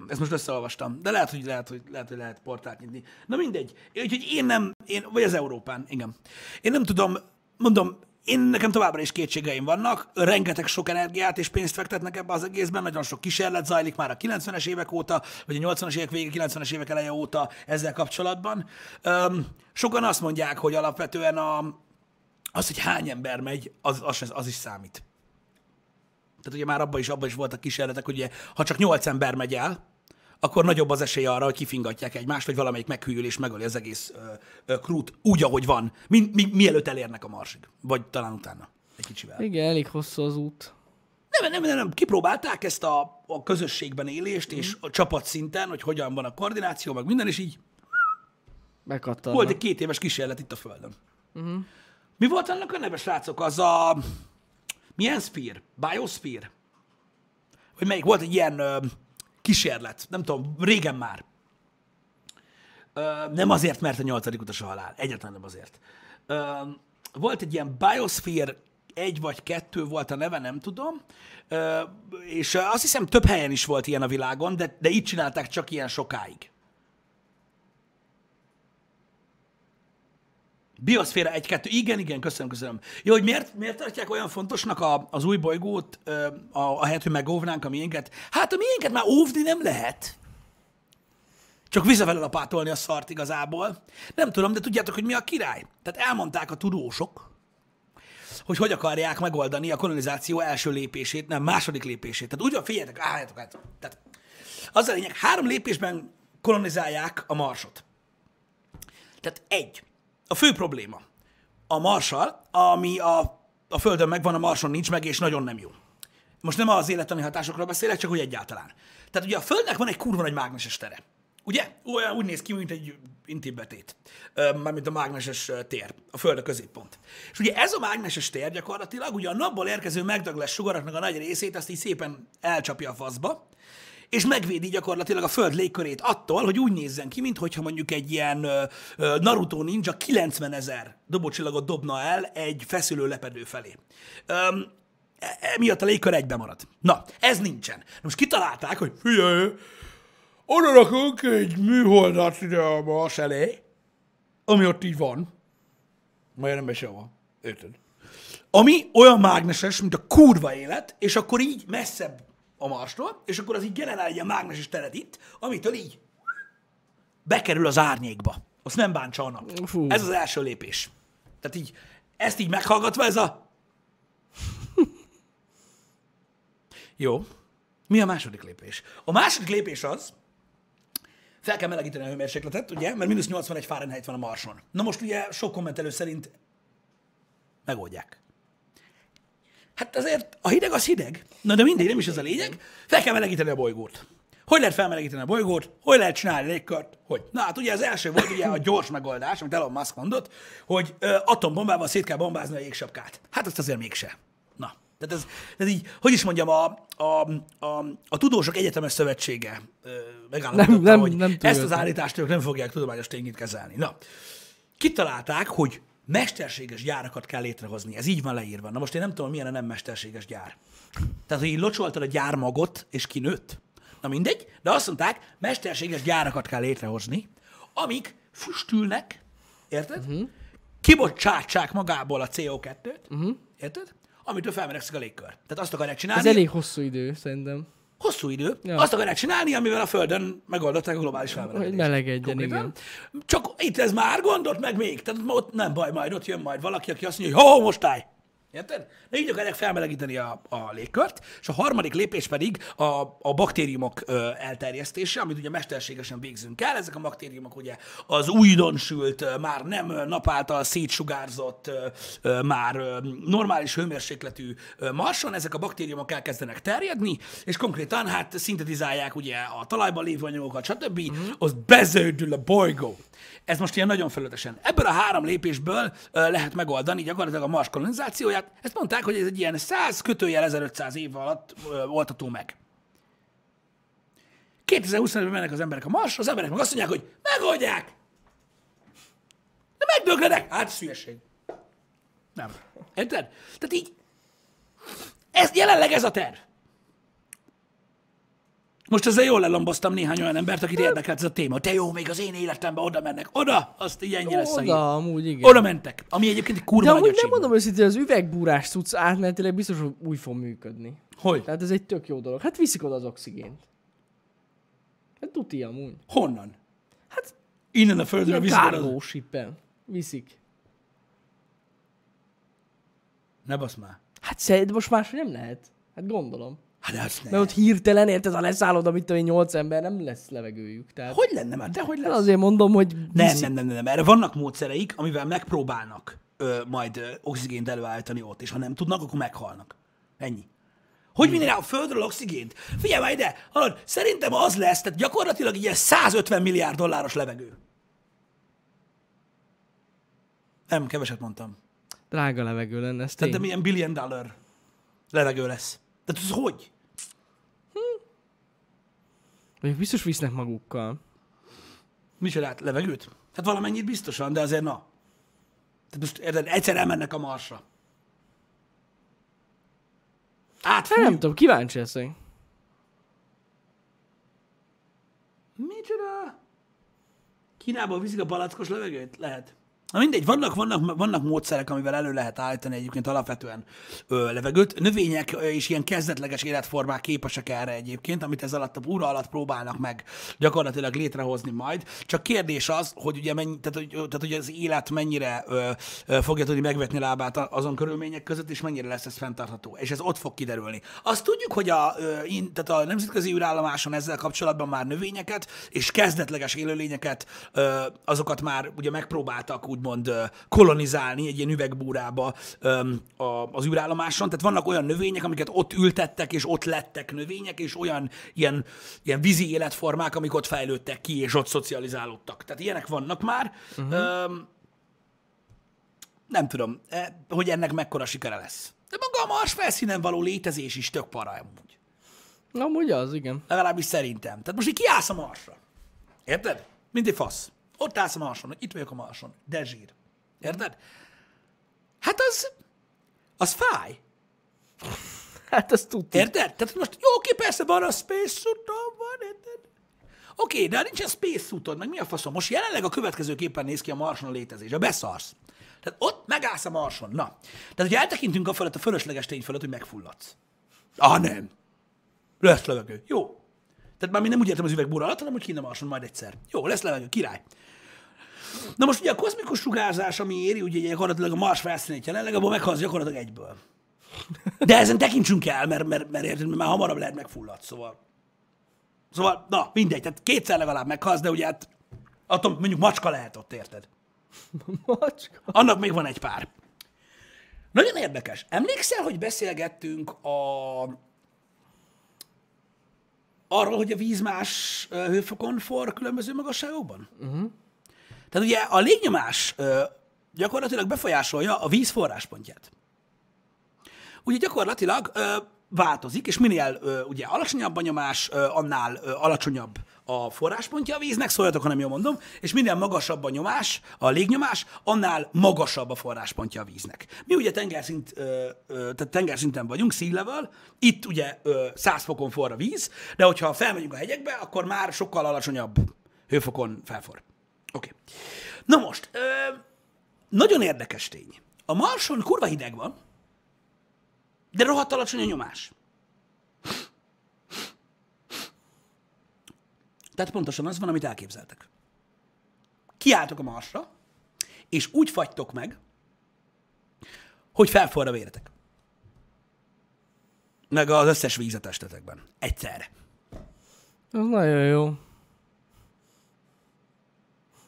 Ezt most összeolvastam. De lehet, hogy lehet, hogy lehet, hogy lehet portált nyitni. Na mindegy. Úgyhogy én nem, én, vagy az Európán, igen. Én nem tudom, mondom, én nekem továbbra is kétségeim vannak, rengeteg sok energiát és pénzt fektetnek ebbe az egészben, nagyon sok kísérlet zajlik már a 90-es évek óta, vagy a 80-as évek vége, 90-es évek eleje óta ezzel kapcsolatban. Öm, sokan azt mondják, hogy alapvetően a, az, hogy hány ember megy, az, az, az is számít. Tehát ugye már abban is, abban is voltak kísérletek, hogy ugye, ha csak nyolc ember megy el, akkor nagyobb az esély arra, hogy kifingatják egymást, vagy valamelyik meghűl és megöli az egész ö, ö, krút úgy, ahogy van, mi, mi, mielőtt elérnek a marsig. Vagy talán utána. Egy kicsivel. Igen, elég hosszú az út. Nem, nem, nem, nem. Kipróbálták ezt a, a közösségben élést, és a csapat szinten, hogy hogyan van a koordináció, meg minden, és így Megkattannak. volt egy két éves kísérlet itt a Földön. Uh-huh. Mi volt annak a neve, srácok? Az a... Milyen Sphere? Biosphere? Vagy melyik? Volt egy ilyen ö, kísérlet, nem tudom, régen már. Ö, nem azért, mert a nyolcadik utas a halál. Egyáltalán nem azért. Ö, volt egy ilyen Biosphere egy vagy kettő volt a neve, nem tudom. Ö, és azt hiszem több helyen is volt ilyen a világon, de, de így csinálták csak ilyen sokáig. Bioszféra 1-2, igen, igen, köszönöm, köszönöm. Jó, hogy miért, miért tartják olyan fontosnak a, az új bolygót, a, a helyet, hogy megóvnánk a miénket? Hát a miénket már óvni nem lehet. Csak visszafele lapátolni a szart igazából. Nem tudom, de tudjátok, hogy mi a király? Tehát elmondták a tudósok, hogy hogy akarják megoldani a kolonizáció első lépését, nem, második lépését. Tehát úgy van, figyeljetek, álljatok át. Tehát az a lényeg, három lépésben kolonizálják a marsot. Tehát egy, a fő probléma a marsal, ami a, a Földön megvan, a marson nincs meg, és nagyon nem jó. Most nem az élettani hatásokról beszélek, csak úgy egyáltalán. Tehát ugye a Földnek van egy kurva nagy mágneses tere. Ugye? Olyan úgy néz ki, mint egy intibetét. Mármint a mágneses tér. A Föld a középpont. És ugye ez a mágneses tér gyakorlatilag ugye a napból érkező megdöglés sugaraknak a nagy részét azt így szépen elcsapja a faszba, és megvédi gyakorlatilag a Föld légkörét attól, hogy úgy nézzen ki, mintha mondjuk egy ilyen Naruto ninja 90 ezer dobócsillagot dobna el egy feszülő lepedő felé. Öm, e- emiatt a légkör egybe marad. Na, ez nincsen. Most kitalálták, hogy figyelj, oda rakunk egy műholdat ide a Mars elé, ami ott így van, Majd nem sehova. Érted? Ami olyan mágneses, mint a kurva élet, és akkor így messzebb a Marstól, és akkor az így generál egy ilyen mágneses teret itt, amitől így bekerül az árnyékba. Azt nem bántsa a nap. Fú. Ez az első lépés. Tehát így, ezt így meghallgatva, ez a... Jó. Mi a második lépés? A második lépés az, fel kell melegíteni a hőmérsékletet, ugye, mert mínusz 81 Fahrenheit van a Marson. Na most ugye sok kommentelő szerint megoldják. Hát azért a hideg az hideg. Na de mindegy, nem is ez a lényeg. Fel kell melegíteni a bolygót. Hogy lehet felmelegíteni a bolygót? Hogy lehet csinálni légkört? Hogy? Na hát ugye az első volt ugye a gyors megoldás, amit Elon Musk mondott, hogy ö, atombombával szét kell bombázni a jégsapkát. Hát azt azért mégse. Na. Tehát ez, ez így, hogy is mondjam, a, a, a, a Tudósok Egyetemes Szövetsége ö, megállapította, Nem- nem- hogy nem ezt az állítást ők nem fogják tudományos tényét kezelni. Na, kitalálták, hogy mesterséges gyárakat kell létrehozni. Ez így van leírva. Na most én nem tudom, milyen a nem mesterséges gyár. Tehát, hogy így locsoltad a gyármagot, és kinőtt. Na mindegy, de azt mondták, mesterséges gyárakat kell létrehozni, amik füstülnek, érted? Uh-huh. Kibocsátsák magából a CO2-t, uh-huh. érted? Amitől felmelegszik a légkör. Tehát azt akarják Ez csinálni. elég hosszú idő, szerintem. Hosszú idő. Ja. Azt akarják csinálni, amivel a Földön megoldották a globális felmelegedést. Hogy melegedjen, igen. Csak itt ez már gondot meg még. Tehát ott nem baj, majd ott jön majd valaki, aki azt mondja, hogy ho, most állj. Érted? De így akarják felmelegíteni a, a légkört, és a harmadik lépés pedig a, a baktériumok ö, elterjesztése, amit ugye mesterségesen végzünk el. Ezek a baktériumok ugye az újdonsült, már nem ö, nap által szétsugárzott, ö, ö, már ö, normális hőmérsékletű ö, marson, ezek a baktériumok elkezdenek terjedni, és konkrétan hát szintetizálják ugye a talajban lévő anyagokat, stb. Uh-huh. Az bezöldül a bolygó. Ez most ilyen nagyon felületesen. Ebből a három lépésből ö, lehet megoldani gyakorlatilag a Mars kolonizációját. Ezt mondták, hogy ez egy ilyen 100 kötőjel 1500 év alatt ö, oldható meg. 2025-ben mennek az emberek a Marsra, az emberek meg azt mondják, hogy megoldják! De megdöglenek! Hát ez. Nem. Érted? Tehát így, ez jelenleg ez a terv. Most ezzel jól lelomboztam néhány olyan embert, akit érdekelt ez a téma. Te jó, még az én életemben oda mennek. Oda, azt így ennyi lesz. Oda, amúgy igen. Oda mentek. Ami egyébként egy kurva De amúgy nem mondom őszintén, az üvegbúrás cucc átmenetileg biztos, hogy úgy fog működni. Hogy? Tehát ez egy tök jó dolog. Hát viszik oda az oxigént. Hát tuti amúgy. Honnan? Hát Innen a földről ilyen viszik shippen viszik. Ne basz már. Hát szerint most máshogy nem lehet. Hát gondolom. Hát azt ne. Mert ott hirtelen érted, ha leszállod, amit én, nyolc ember, nem lesz levegőjük. Tehát Hogy lenne már? De hogy Hát lesz? azért mondom, hogy Nem, nem, nem, nem, nem. Erre vannak módszereik, amivel megpróbálnak ö, majd ö, oxigént előállítani ott, és ha nem tudnak, akkor meghalnak. Ennyi. Hogy rá a földről oxigént? Figyelj már ide, hallod, szerintem az lesz, tehát gyakorlatilag ilyen 150 milliárd dolláros levegő. Nem, keveset mondtam. Drága levegő lenne, ez. Tehát de milyen billion dollar levegő lesz. Tehát ez hogy? Mondjuk biztos visznek magukkal. Micsodát? Levegőt? Hát valamennyit biztosan, de azért na. Tehát most érted, egyszer elmennek a Marsra. Hát nem tudom, kíváncsi leszek. Micsoda? Kínából viszik a palackos levegőt? Lehet. Na mindegy, vannak, vannak, vannak módszerek, amivel elő lehet állítani egyébként alapvetően ö, levegőt. Növények ö, és ilyen kezdetleges életformák képesek erre egyébként, amit ez alatt a búra alatt próbálnak meg gyakorlatilag létrehozni majd. Csak kérdés az, hogy ugye mennyi, tehát, hogy, tehát, hogy az élet mennyire ö, ö, fogja tudni megvetni lábát azon körülmények között, és mennyire lesz ez fenntartható. És ez ott fog kiderülni. Azt tudjuk, hogy a, ö, in, tehát a nemzetközi űrállomáson ezzel kapcsolatban már növényeket és kezdetleges élőlényeket, ö, azokat már ugye megpróbáltak úgymond kolonizálni egy ilyen üvegbúrába az űrállomáson. Tehát vannak olyan növények, amiket ott ültettek, és ott lettek növények, és olyan ilyen, ilyen vízi életformák, amik ott fejlődtek ki, és ott szocializálódtak. Tehát ilyenek vannak már. Uh-huh. Nem tudom, eh, hogy ennek mekkora sikere lesz. De maga a Mars felszínen való létezés is tök para amúgy. Na, amúgy az, igen. Legalábbis szerintem. Tehát most így kiállsz a Marsra. Érted? Mint egy fasz. Ott állsz a Marson, itt vagyok a Marson. De zsír. Érted? Hát az, az fáj. Hát azt tudti. Érted? Tehát most jó, ki persze van a space suit van, érted? Oké, de ha nincsen space suitod, meg mi a faszom? Most jelenleg a következőképpen néz ki a Marson a létezés. A beszarsz. Tehát ott megállsz a Marson. Na. Tehát, hogy eltekintünk a felett, a fölösleges tény felett, hogy megfulladsz. Ah, nem. Lesz levegő. Jó. Tehát már mi nem úgy értem az üvegbúra alatt, hanem hogy kint a Marson majd egyszer. Jó, lesz levegő, király. Na most ugye a kozmikus sugárzás, ami éri ugye gyakorlatilag a Mars felszínét jelenleg, abból meghalsz gyakorlatilag egyből. De ezen tekintsünk el, mert, mert, mert, érted, mert már hamarabb lehet megfullad, szóval. Szóval, na, mindegy, tehát kétszer legalább meghalsz, de ugye hát attól mondjuk macska lehet ott, érted? Macska. Annak még van egy pár. Nagyon érdekes. Emlékszel, hogy beszélgettünk a... arról, hogy a víz más hőfokon for különböző magasságokban? Uh-huh. Tehát ugye a légnyomás ö, gyakorlatilag befolyásolja a víz forráspontját. Ugye gyakorlatilag ö, változik, és minél ö, ugye alacsonyabb a nyomás, ö, annál ö, alacsonyabb a forráspontja a víznek, szóljatok, ha nem jól mondom, és minél magasabb a nyomás, a légnyomás, annál magasabb a forráspontja a víznek. Mi ugye tengerszint, ö, ö, tehát tengerszinten vagyunk, sea level, itt ugye ö, 100 fokon forr a víz, de hogyha felmegyünk a hegyekbe, akkor már sokkal alacsonyabb hőfokon felfor. Oké. Okay. Na most, ö, nagyon érdekes tény. A Marson kurva hideg van, de rohadt alacsony a nyomás. Tehát pontosan az van, amit elképzeltek. Kiálltok a marsra, és úgy fagytok meg, hogy felforra véretek. Meg az összes víz a testetekben. Egyszerre. Ez nagyon jó.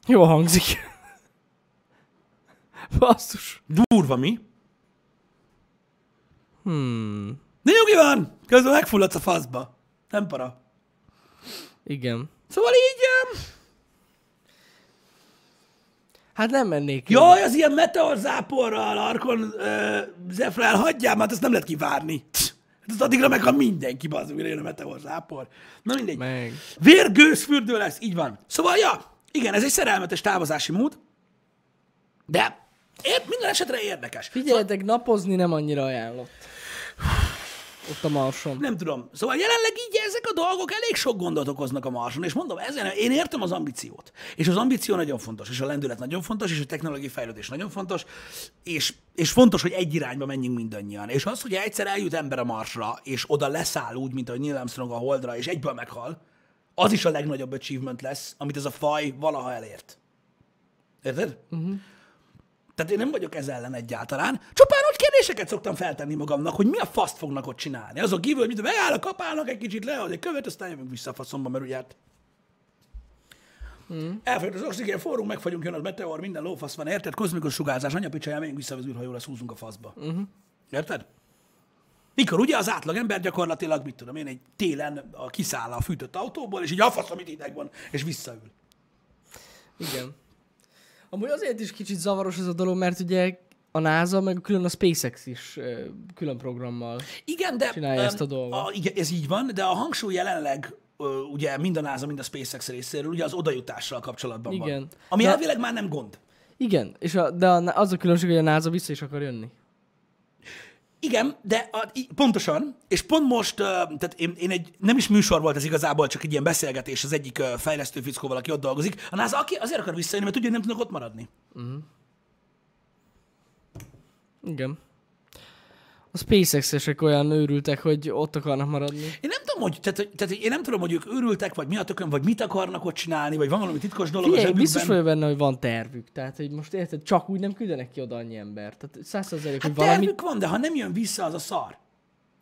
Jó hangzik. Basszus. Durva mi? Hmm. De nyugi van! Közben megfulladsz a faszba. Nem para. Igen. Szóval így... öm, Hát nem mennék. Jaj, az ilyen meteorzáporral, Arkon, uh, Zefrel, hagyjál, mert ezt nem lehet kivárni. Hát az addigra meghal mindenki, bazd, mire jön a meteorzápor. Na mindegy. Meg. Vérgőzfürdő lesz, így van. Szóval, ja, igen, ez egy szerelmetes távozási mód, de ér, minden esetre érdekes. Figyeljetek, napozni nem annyira ajánlott. Ott a marson. Nem tudom. Szóval jelenleg így ezek a dolgok elég sok gondot okoznak a Marson, és mondom, ezen én értem az ambíciót. És az ambíció nagyon fontos, és a lendület nagyon fontos, és a technológiai fejlődés nagyon fontos, és, és fontos, hogy egy irányba menjünk mindannyian. És az, hogy egyszer eljut ember a Marsra, és oda leszáll úgy, mint a Neil Armstrong a Holdra, és egyből meghal, az is a legnagyobb achievement lesz, amit ez a faj valaha elért. Érted? Uh-huh. Tehát én nem vagyok ez ellen egyáltalán. Csupán úgy kérdéseket szoktam feltenni magamnak, hogy mi a faszt fognak ott csinálni. Azon kívül, hogy mit megáll, kapálnak egy kicsit le, egy követ, aztán jövünk vissza a faszomba, mert ugye hát Hmm. Elfogyott az oxigén, forrunk, megfagyunk, jön az meteor, minden lófasz van, érted? Kozmikus sugárzás, anya picsája, menjünk vissza az űrhajóra, húzunk a faszba. Uh-huh. Érted? Mikor ugye az átlag ember gyakorlatilag, mit tudom én, egy télen a kiszáll a fűtött autóból, és így a fasz, amit ideg van, és visszaül. Igen. Amúgy azért is kicsit zavaros ez a dolog, mert ugye a NASA, meg külön a SpaceX is külön programmal. Igen, de Csinálja ezt a dolgot. A, igen, ez így van, de a hangsúly jelenleg ugye mind a NASA, mind a SpaceX részéről ugye az odajutással kapcsolatban Igen. van. Ami De- elvileg már nem gond. Igen, és a, de az a különbség, hogy a NASA vissza is akar jönni. Igen, de a, pontosan, és pont most, tehát én, én egy, nem is műsor volt ez igazából, csak egy ilyen beszélgetés az egyik fejlesztő fickóval, aki ott dolgozik. A NASA aki azért akar visszajönni, mert tudja, hogy nem tudnak ott maradni. Igen. A SpaceX-esek olyan őrültek, hogy ott akarnak maradni. Én nem tudom, hogy, tehát, tehát én nem tudom, hogy ők őrültek, vagy mi a tökön, vagy mit akarnak ott csinálni, vagy van valami titkos dolog a Figyelj, zsebükben. biztos vagyok benne, hogy van tervük. Tehát, hogy most érted, csak úgy nem küldenek ki oda annyi embert. Tehát százszerzelék, Hát hogy valami... tervük van, de ha nem jön vissza, az a szar.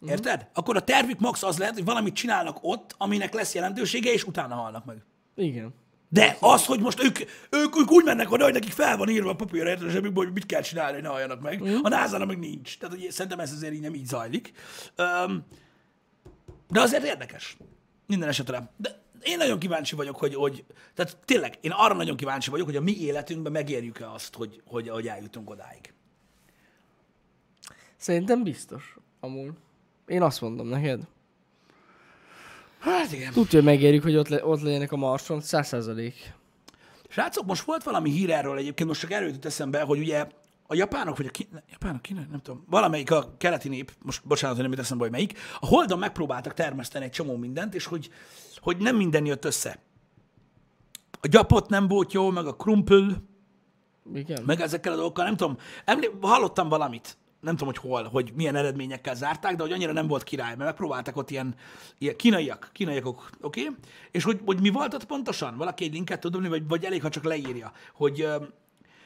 Érted? Akkor a tervük max az lehet, hogy valamit csinálnak ott, aminek lesz jelentősége, és utána halnak meg. Igen. De az, hogy most ők, ők, ők úgy mennek oda, hogy nekik fel van írva a papírra, érted, zsebükből, hogy mit kell csinálni, hogy ne halljanak meg. A nasa meg nincs. Tehát hogy szerintem ez azért így nem így zajlik. Um, de azért érdekes. Minden esetre. De én nagyon kíváncsi vagyok, hogy, hogy tehát tényleg, én arra nagyon kíváncsi vagyok, hogy a mi életünkben megérjük-e azt, hogy, hogy, hogy eljutunk odáig. Szerintem biztos. Amúgy. Én azt mondom neked. Hát igen. Tudja, hogy megérjük, hogy ott, le, ott legyenek a Marson, száz százalék. Srácok, most volt valami hír erről egyébként, most csak erről jut eszembe, hogy ugye a japánok, vagy a ki, ne, japánok, ki, nem tudom, valamelyik a keleti nép, most bocsánat, hogy nem jut eszembe, hogy melyik, a Holdon megpróbáltak termeszteni egy csomó mindent, és hogy, hogy nem minden jött össze. A gyapot nem volt jó, meg a krumpel, Igen. meg ezekkel a dolgokkal, nem tudom, emlé- hallottam valamit, nem tudom, hogy hol, hogy milyen eredményekkel zárták, de hogy annyira nem volt király, mert megpróbáltak ott ilyen, ilyen kínaiak, kínaiak, oké? Okay? És hogy, hogy mi volt ott pontosan? Valaki egy linket tud dobni, vagy, vagy elég, ha csak leírja, hogy,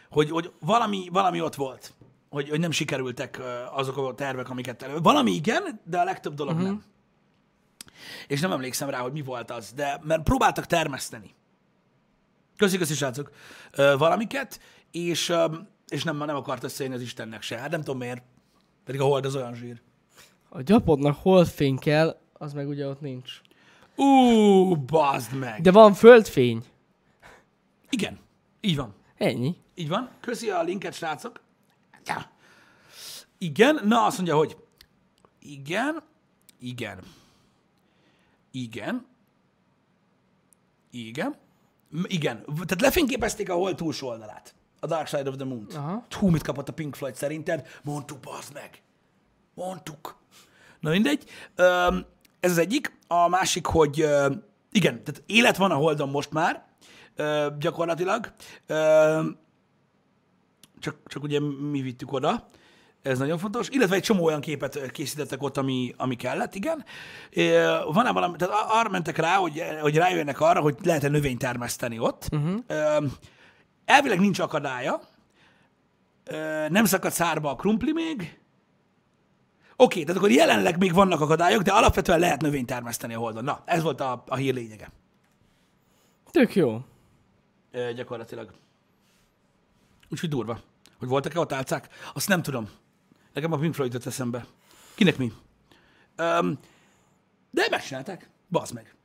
hogy, hogy valami, valami ott volt, hogy, hogy nem sikerültek azok a tervek, amiket elő. Valami igen, de a legtöbb dolog uh-huh. nem. És nem emlékszem rá, hogy mi volt az, de mert próbáltak termeszteni. Köszi, köszi, srácok. Valamiket, és, és nem, nem akart összejönni az Istennek se. Hát nem tudom miért. Pedig a hold az olyan zsír. A gyapodnak holdfény kell, az meg ugye ott nincs. Ú, bazd meg. De van földfény. Igen, így van. Ennyi. Így van. Köszi a linket, srácok. Ja. Igen, na azt mondja, hogy igen, igen, igen, igen, igen. Tehát lefényképezték a hold túlsó oldalát. A Dark Side of the Moon-t. Aha. Hú, mit kapott a Pink Floyd szerinted? Mondtuk, bazd meg. Mondtuk. Na mindegy. Ez az egyik. A másik, hogy igen, tehát élet van a Holdon most már, gyakorlatilag. Csak, csak ugye mi vittük oda. Ez nagyon fontos. Illetve egy csomó olyan képet készítettek ott, ami, ami kellett, igen. Van-e valami, tehát arra mentek rá, hogy, hogy rájönnek arra, hogy lehet-e növényt termeszteni ott. Uh-huh. Elvileg nincs akadálya. Nem szakad szárba a krumpli még. Oké, tehát akkor jelenleg még vannak akadályok, de alapvetően lehet növényt termeszteni a holdon. Na, ez volt a, a hír lényege. Tök jó. Ö, gyakorlatilag. Úgyhogy durva. Hogy voltak-e ott álcák? Azt nem tudom. Nekem a Pink Floyd jött eszembe. Kinek mi? Öm, de megcsinálták. Bazd meg.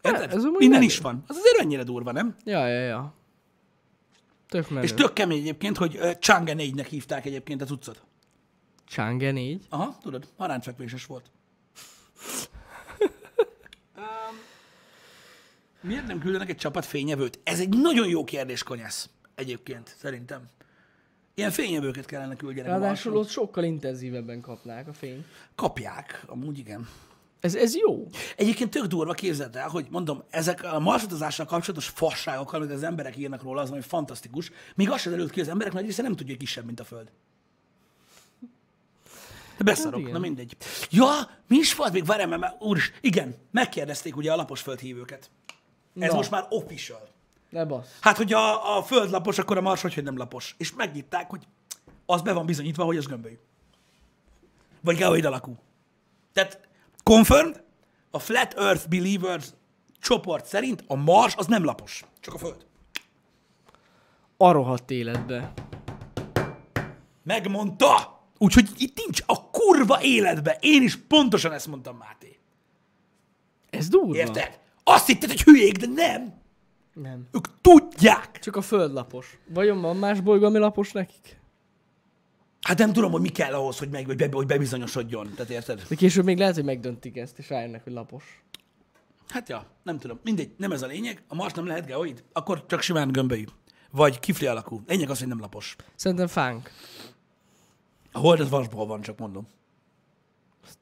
Érted? ez Innen is van. Az azért annyira durva, nem? Ja, ja, ja. Tök menő. És tök kemény egyébként, hogy ö, Chang'e 4-nek hívták egyébként a cuccot. Chang'e 4. Aha, tudod, haráncfekvéses volt. um, miért nem küldenek egy csapat fényevőt? Ez egy nagyon jó kérdés, Konyász. Egyébként, szerintem. Ilyen fényevőket kellene küldjenek. Ráadásul ott sokkal intenzívebben kapnák a fényt. Kapják, amúgy igen. Ez, ez jó. Egyébként tök durva, képzeld el, hogy mondom, ezek a marsutazással kapcsolatos fasságokkal, amit az emberek írnak róla, az valami fantasztikus. Még azt sem derült ki, az emberek nagy része nem tudja, hogy kisebb, mint a Föld. Beszarok, Hát na mindegy. Ja, mi is volt még, várjál, mert, úr, igen, megkérdezték ugye a lapos földhívőket. Ez Na. most már official. Ne bassz. Hát, hogy a, a föld lapos, akkor a mars hogy, hogy nem lapos. És megnyitták, hogy az be van bizonyítva, hogy az gömbölyű. Vagy geoid alakú. Tehát confirmed, a Flat Earth Believers csoport szerint a mars az nem lapos, csak a föld. A rohadt életbe. Megmondta! Úgyhogy itt nincs a kurva életbe. Én is pontosan ezt mondtam, Máté. Ez durva. Érted? Azt hitted, hogy hülyék, de nem. Nem. Ők tudják. Csak a föld lapos. Vajon van más bolygó, ami lapos nekik? Hát nem tudom, hogy mi kell ahhoz, hogy, meg, hogy, be, hogy bebizonyosodjon. Tehát érted? De később még lehet, hogy megdöntik ezt, és rájönnek, hogy lapos. Hát ja, nem tudom. Mindegy, nem ez a lényeg. A Mars nem lehet geoid, akkor csak simán gömbölyű. Vagy kifli alakú. Lényeg az, hogy nem lapos. Szerintem fánk. A hold az vasból van, csak mondom.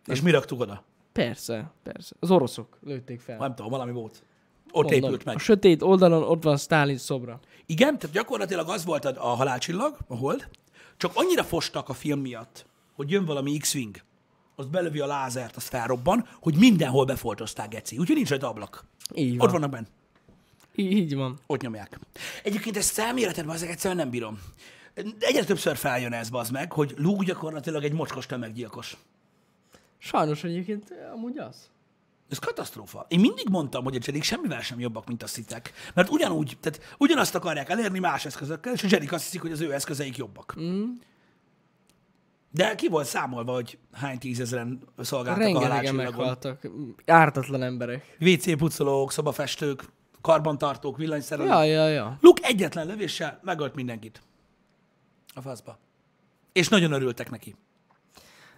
És mi raktuk oda? Persze, persze. Az oroszok lőtték fel. Nem tudom, valami volt. Ott Mondom, épült meg. A sötét oldalon ott van Stalin szobra. Igen, tehát gyakorlatilag az volt a, a halálcsillag, a hold, csak annyira fostak a film miatt, hogy jön valami X-Wing, az belövi a lázert, az felrobban, hogy mindenhol befoltozták, geci. Úgyhogy nincs rajta ablak. Így Ott van. vannak benne. Így van. Ott nyomják. Egyébként ezt személetedben ezek egyszerűen nem bírom. Egyre többször feljön ez, az meg, hogy Luke gyakorlatilag egy mocskos tömeggyilkos. Sajnos egyébként amúgy az. Ez katasztrófa. Én mindig mondtam, hogy a Jedik semmivel sem jobbak, mint azt hittek. Mert ugyanúgy, tehát ugyanazt akarják elérni más eszközökkel, és a Jedik azt hiszik, hogy az ő eszközeik jobbak. Mm. De ki volt számolva, hogy hány tízezeren szolgáltak a Rengetegen halálcsillagon? meghaltak. Ártatlan emberek. WC pucolók, szobafestők, karbantartók, villanyszerelők. Ja, ja, ja. Luke egyetlen lövéssel megölt mindenkit. A faszba. És nagyon örültek neki.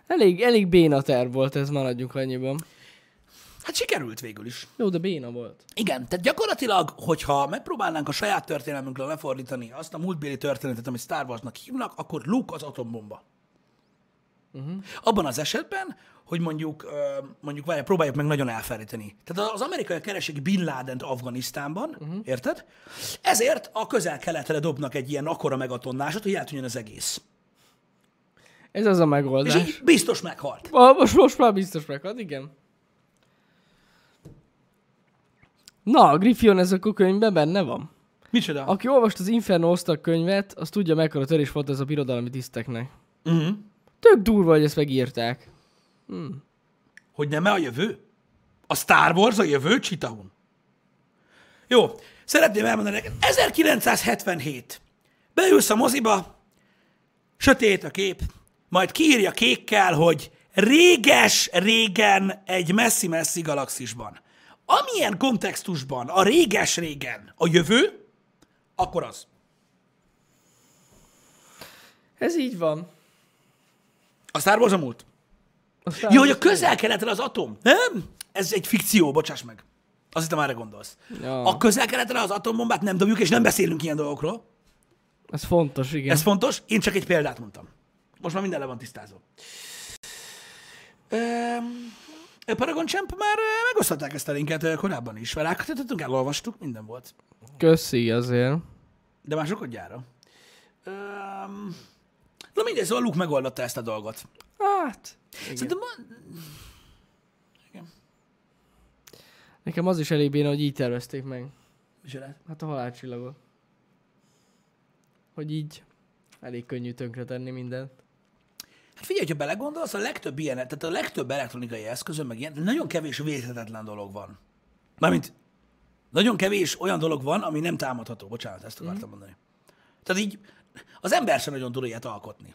Elég, elég béna terv volt ez, maradjunk annyiban. Hát sikerült végül is. Jó, de béna volt. Igen, tehát gyakorlatilag, hogyha megpróbálnánk a saját történelmünkről lefordítani azt a múltbéli történetet, amit Star Warsnak hívnak, akkor Luke az atombomba. Uh-huh. Abban az esetben, hogy mondjuk, mondjuk várjál, próbáljuk meg nagyon elfelejteni. Tehát az amerikaiak keresik Bin Laden Afganisztánban, uh-huh. érted? Ezért a közel-keletre dobnak egy ilyen akkora megatonnásot, hogy eltűnjön az egész. Ez az a És megoldás. így biztos meghalt. Ah, most, most már biztos meghalt, igen. Na, a Griffion ez a könyvben benne van. Micsoda? Aki olvast az Inferno Osztag könyvet, az tudja mekkora törés volt ez a birodalmi tiszteknek. Uh-huh. Tök durva, hogy ezt megírták. Hogy nem-e a jövő? A Star Wars a jövő, Csitahun? Jó, szeretném elmondani neked. 1977. Beülsz a moziba, sötét a kép, majd kiírja kékkel, hogy réges régen egy messzi-messzi galaxisban. Amilyen kontextusban a réges régen a jövő, akkor az. Ez így van. A Star Wars a múlt. Aztán Jó, hogy a közel-keleten az atom. Nem? Ez egy fikció, bocsáss meg. Azt hittem, erre gondolsz. Ja. A közel-keletre az atombombát nem dobjuk, és nem beszélünk ilyen dolgokról. Ez fontos, igen. Ez fontos. Én csak egy példát mondtam. Most már minden le van tisztázva. A Paragon Champ már megosztották ezt a linket korábban is. Rákatítottunk, elolvastuk, minden volt. Köszi azért. De már gyára. Öm, na mindegy, szóval Luke megoldotta ezt a dolgot. Hát, Szerintem ma- nekem az is elég béna, hogy így tervezték meg. Micsoda? Hát a halálcsillagot. Hogy így elég könnyű tönkre tenni mindent. Hát figyelj, ha belegondolsz, a legtöbb ilyen, tehát a legtöbb elektronikai eszközön, meg ilyen, nagyon kevés védhetetlen dolog van. Mármint nagyon kevés olyan dolog van, ami nem támadható. Bocsánat, ezt akartam mondani. Tehát így az ember sem nagyon tud ilyet alkotni.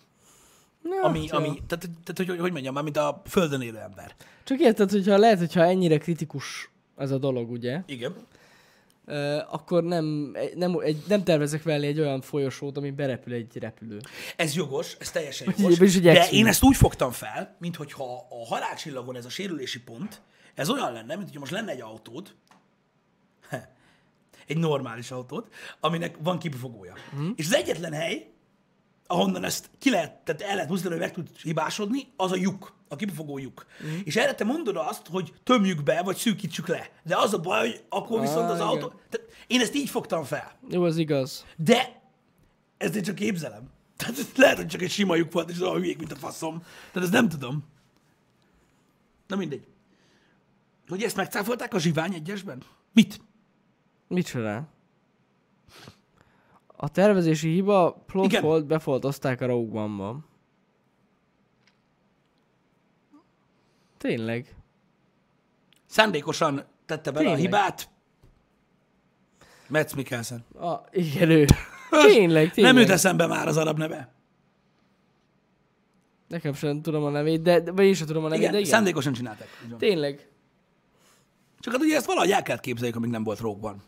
Ja, Ami, ami tehát, tehát hogy, hogy, hogy mondjam, már mint a földön élő ember. Csak érted, hogyha lehet, hogyha ennyire kritikus ez a dolog, ugye, Igen. Akkor nem, nem, egy, nem tervezek vele egy olyan folyosót, ami berepül egy repülő. Ez jogos, ez teljesen Hogy jogos. így De én ezt úgy fogtam fel, mint hogyha a halálcsillagon ez a sérülési pont, ez olyan lenne, mint hogyha most lenne egy autód, egy normális autód, aminek van kipufogója. Mhm. És az egyetlen hely, ahonnan ezt ki lehet, tehát el lehet mozdítani, hogy meg tud hibásodni, az a lyuk, a kipufogó lyuk. Mhm. És erre te mondod azt, hogy tömjük be, vagy szűkítsük le. De az a baj, hogy akkor viszont az igen. autó... Tehát én ezt így fogtam fel. Jó, az igaz. De ezt én csak képzelem. Tehát ez lehet, hogy csak egy sima lyuk volt, és olyan hülyék, mint a faszom. Tehát ezt nem tudom. Na mindegy. Hogy ezt megcáfolták a zsivány egyesben? Mit? Micsoda? A tervezési hiba plot Igen. volt, befoltozták a Rogue One-ban. Tényleg. Szándékosan tette bele Tényleg? a hibát. Metz Mikkelsen. A, igen, ő. Tényleg, tényleg. Nem jut eszembe már az arab neve. Nekem sem tudom a nevét, de, vagy én sem tudom a nevét, Igen, de igen. szándékosan csinálták. Tényleg. Csak hát ugye ezt valahogy el kellett képzeljük, amíg nem volt rókban.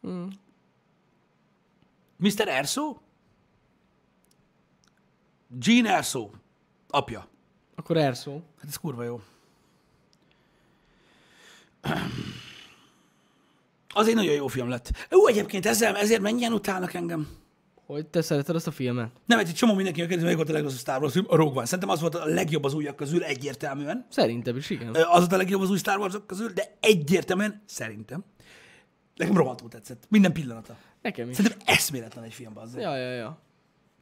Hmm. Mr. Erso? Gene Erso. Apja. Akkor Erszó. Hát ez kurva jó. Az egy nagyon jó film lett. Ó, egyébként ezzel, ezért mennyien utálnak engem. Hogy te szereted azt a filmet? Nem, egy csomó mindenki kérdezi, melyik volt a legrosszabb Star Wars film. A Rogue One. Szerintem az volt a legjobb az újak közül, egyértelműen. Szerintem is, igen. Az volt a legjobb az új Star wars közül, de egyértelműen szerintem. Nekem rohadtul tetszett. Minden pillanata. Nekem is. Szerintem eszméletlen egy film, az. Ja, ja, ja.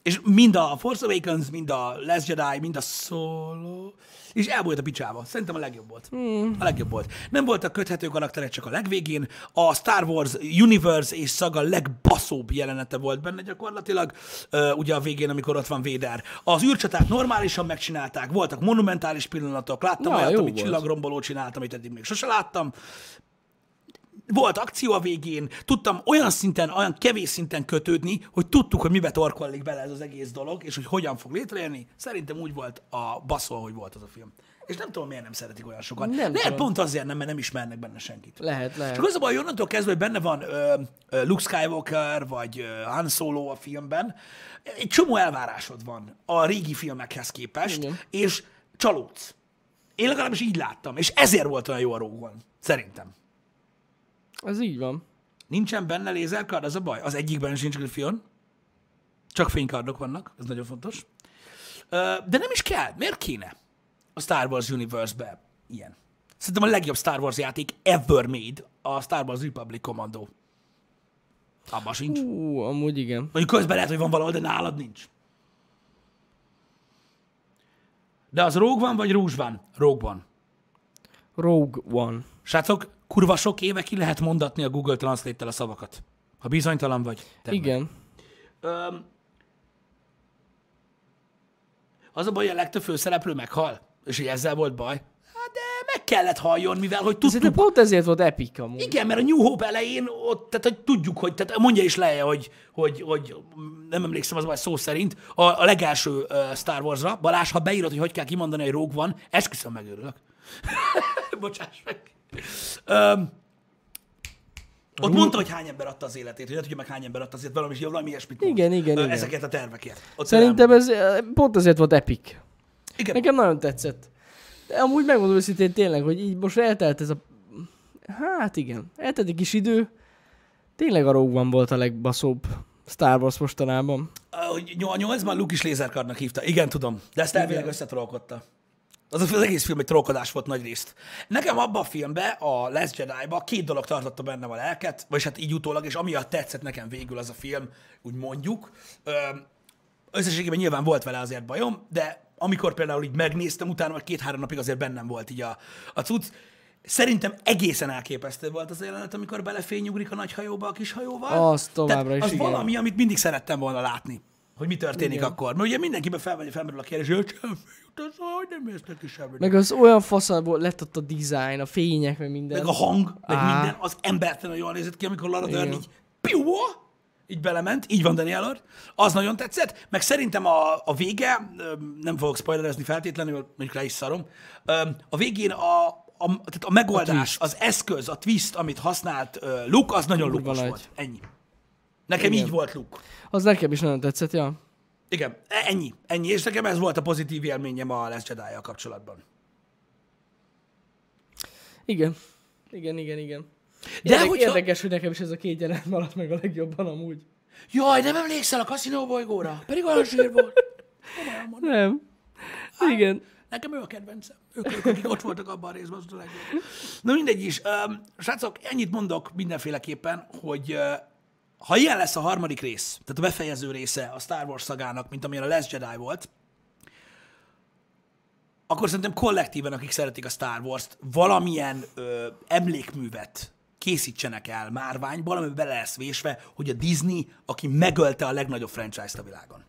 És mind a Force Awakens, mind a Last Jedi, mind a Solo, és elbújt a picsába. Szerintem a legjobb volt. Hmm. A legjobb volt. Nem voltak köthető karakterek csak a legvégén. A Star Wars Universe és szaga legbaszóbb jelenete volt benne gyakorlatilag. Ugye a végén, amikor ott van Véder. Az űrcsatát normálisan megcsinálták, voltak monumentális pillanatok. Láttam Na, olyat, amit volt. csillagromboló csinált, amit eddig még sose láttam volt akció a végén, tudtam olyan szinten, olyan kevés szinten kötődni, hogy tudtuk, hogy mibe torkollik bele ez az egész dolog, és hogy hogyan fog létrejönni. Szerintem úgy volt a baszó, hogy volt az a film. És nem tudom, miért nem szeretik olyan sokan. Nem Lehet tudom. pont azért nem, mert nem ismernek benne senkit. Lehet, lehet. Csak az a baj, onnantól kezdve, hogy benne van ö, ö, Luke Skywalker, vagy ö, Han Solo a filmben, egy csomó elvárásod van a régi filmekhez képest, Igen. és csalódsz. Én legalábbis így láttam, és ezért volt olyan jó a Rogue One. Szerintem. Ez így van. Nincsen benne lézerkard, az a baj. Az egyikben sincs Griffon. Csak fénykardok vannak, ez nagyon fontos. De nem is kell. Miért kéne a Star Wars Universe-be ilyen? Szerintem a legjobb Star Wars játék ever made a Star Wars Republic Commando. Abban sincs. Ú, amúgy igen. Mondjuk közben lehet, hogy van valahol, de nálad nincs. De az Rogue van, vagy Rouge van? Rogue van. Rogue One. Srácok, kurva sok éve ki lehet mondatni a Google Translate-tel a szavakat. Ha bizonytalan vagy. Te Igen. Öm, az a baj, hogy a legtöbb főszereplő meghal, és hogy ezzel volt baj. Hát de meg kellett halljon, mivel hogy tudtuk. Szerintem pont ezért volt epic amúgy. Igen, mert a New Hope elején ott, tehát hogy tudjuk, hogy tehát mondja is leje, hogy, hogy, hogy nem emlékszem az vagy szó szerint, a, a legelső uh, Star Wars-ra, Balázs, ha beírod, hogy hogy kell kimondani, hogy Rogue van, esküszöm megőrülök. Bocsáss meg. Um, ott mondta, hogy hány ember adta az életét, hogy ne tudja meg hány ember adta azért valami, valami ilyesmit mond. Igen, igen, igen. Ezeket a tervekért. Ott Szerintem ez pont ezért volt epic. Igen. Nekem nagyon tetszett. De amúgy megmondom őszintén tényleg, hogy így most eltelt ez a... Hát igen, eltelt egy kis idő. Tényleg a Rogue One volt a legbaszóbb Star Wars mostanában. a nyolcban Luke is lézerkarnak hívta. Igen, tudom. De ezt elvileg összetrolkodta. Az az egész film egy trollkodás volt nagy részt. Nekem abban a filmben, a Last Jedi-ba két dolog tartotta bennem a lelket, vagy hát így utólag, és amiatt tetszett nekem végül az a film, úgy mondjuk. Összességében nyilván volt vele azért bajom, de amikor például így megnéztem, utána vagy két-három napig azért bennem volt így a, a cucc. Szerintem egészen elképesztő volt az jelenet, amikor belefényugrik a nagy hajóba a kis hajóval. Az továbbra Tehát is, Az igen. valami, amit mindig szerettem volna látni, hogy mi történik Igen. akkor. Mert ugye mindenkiben felmegy, felmerül a kérdés, hogy sem jut az, hogy nem érsz neki semmit. Meg az olyan faszalból lett ott a design, a fények, meg minden. meg a hang, meg Á. minden, az embertelenül jól nézett ki, amikor Lara Dern így piu, így belement, így van Daniel Lord. Az nagyon tetszett, meg szerintem a, a vége, nem fogok spoilerezni feltétlenül, mondjuk le is szarom, a végén a, a, tehát a megoldás, A az eszköz, a twist, amit használt Luke, az nagyon lukos volt. Ennyi. Nekem Igen. így volt Luke. Az nekem is nagyon tetszett, ja. Igen, e- ennyi. Ennyi, és nekem ez volt a pozitív élményem a Last jedi kapcsolatban. Igen. Igen, igen, igen. De Érdek, hogyha- Érdekes, hogy nekem is ez a két jelenet maradt meg a legjobban amúgy. Jaj, nem emlékszel a kaszinó bolygóra? Pedig olyan zsír volt. Nem. Igen. Nekem ő a kedvencem. Ők, ők akik ott voltak abban a részben, az a legjobb. Na mindegy is. Um, srácok, ennyit mondok mindenféleképpen, hogy uh, ha ilyen lesz a harmadik rész, tehát a befejező része a Star Wars szagának, mint amilyen a Last Jedi volt, akkor szerintem kollektíven, akik szeretik a Star Wars-t, valamilyen ö, emlékművet készítsenek el márványból, amiben bele lesz vésve, hogy a Disney, aki megölte a legnagyobb franchise-t a világon.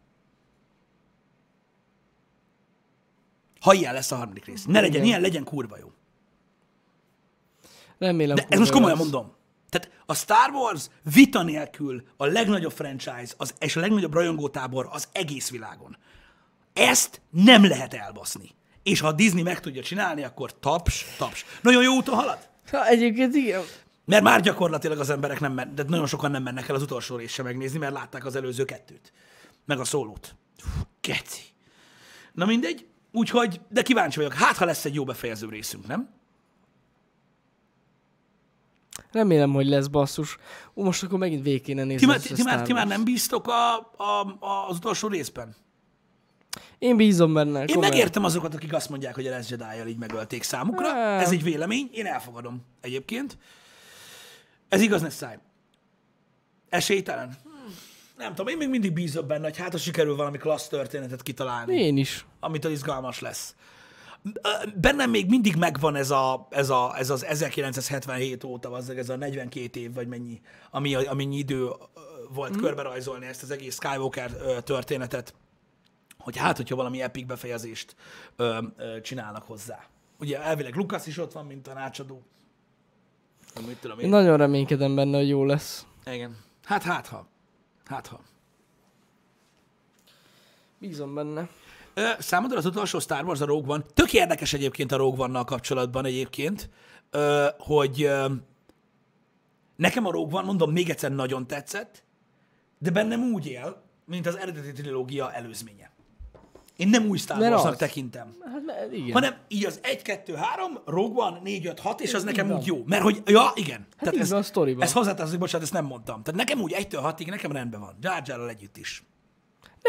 Ha ilyen lesz a harmadik rész. Ne legyen Igen. ilyen, legyen kurva jó. Remélem. De ez kurva most komolyan lesz. mondom. A Star Wars vita nélkül a legnagyobb franchise az, és a legnagyobb rajongótábor az egész világon. Ezt nem lehet elbaszni. És ha a Disney meg tudja csinálni, akkor taps, taps. Nagyon jó úton halad. Ha, egyébként igen. Mert már gyakorlatilag az emberek nem men, de nagyon sokan nem mennek el az utolsó részt sem megnézni, mert látták az előző kettőt. Meg a szólót. Fú, Geci. Na mindegy. Úgyhogy, de kíváncsi vagyok. Hát, ha lesz egy jó befejező részünk, nem? Remélem, hogy lesz basszus. Ú, most akkor megint végig kéne nézni. Ti, a ti, már, ti már nem bíztok a, a, a, az utolsó részben? Én bízom benne. Én komolyan. megértem azokat, akik azt mondják, hogy a Last jedi így megölték számukra. Á. Ez egy vélemény, én elfogadom egyébként. Ez igaz, ne száj. Esélytelen? Hmm, Nem tudom, én még mindig bízom benne, hogy hát ha sikerül valami klassz történetet kitalálni, Én is. amitől izgalmas lesz. Bennem még mindig megvan ez, a, ez, a, ez az 1977 óta, az ez a 42 év, vagy mennyi, ami, amennyi idő volt mm. körbe rajzolni ezt az egész Skywalker történetet, hogy hát, hogyha valami epic befejezést ö, ö, csinálnak hozzá. Ugye elvileg Lucas is ott van, mint tanácsadó. Mit tudom én. nagyon reménykedem benne, hogy jó lesz. Igen. Hát, hát ha. Hát ha. Bízom benne. Számodra az utolsó Star Wars a Rogue One. Tök érdekes egyébként a Rogue One-nal kapcsolatban egyébként, hogy nekem a Rogue One, mondom, még egyszer nagyon tetszett, de bennem úgy él, mint az eredeti trilógia előzménye. Én nem új Star Warsnak tekintem, Hát igen. hanem így az 1, 2, 3, Rogue One, 4, 5, 6, és az nekem van. úgy jó. Mert hogy, ja, igen. Hát így ez, van a sztoriban. ez hozzátartozik, bocsánat, ezt nem mondtam. Tehát nekem úgy 1-től 6-ig nekem rendben van. Jar együtt is.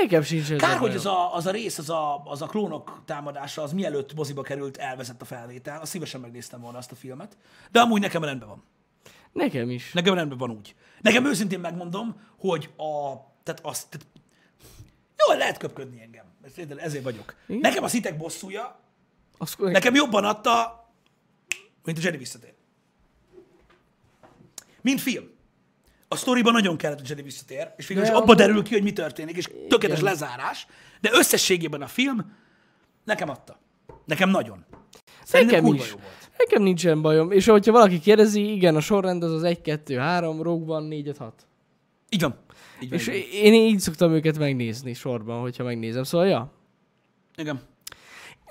Nekem sincs ez Kár, hogy az a, az a rész, az a, az a klónok támadása, az mielőtt moziba került, elveszett a felvétel. Azt szívesen megnéztem volna azt a filmet. De amúgy nekem rendben van. Nekem is. Nekem rendben van úgy. Nekem őszintén megmondom, hogy a... Tehát azt... Tehát, jó, lehet köpködni engem. Ezért- vagyok. Igen? Nekem a szitek bosszúja, Azt, nekem jobban adta, mint a Jedi visszatér. Mint film. A sztoriban nagyon kellett a Jedi visszatér, és végül is abba derül ki, hogy mi történik, és tökéletes Igen. lezárás, de összességében a film nekem adta. Nekem nagyon. Szerintem Nekem is. jó volt. Nekem nincsen bajom. És hogyha valaki kérdezi, igen, a sorrend az az 1, 2, 3, Rogue One, 4, 5, 6. Így van. Így van. És így van. én így szoktam őket megnézni sorban, hogyha megnézem. Szóval, ja. Igen.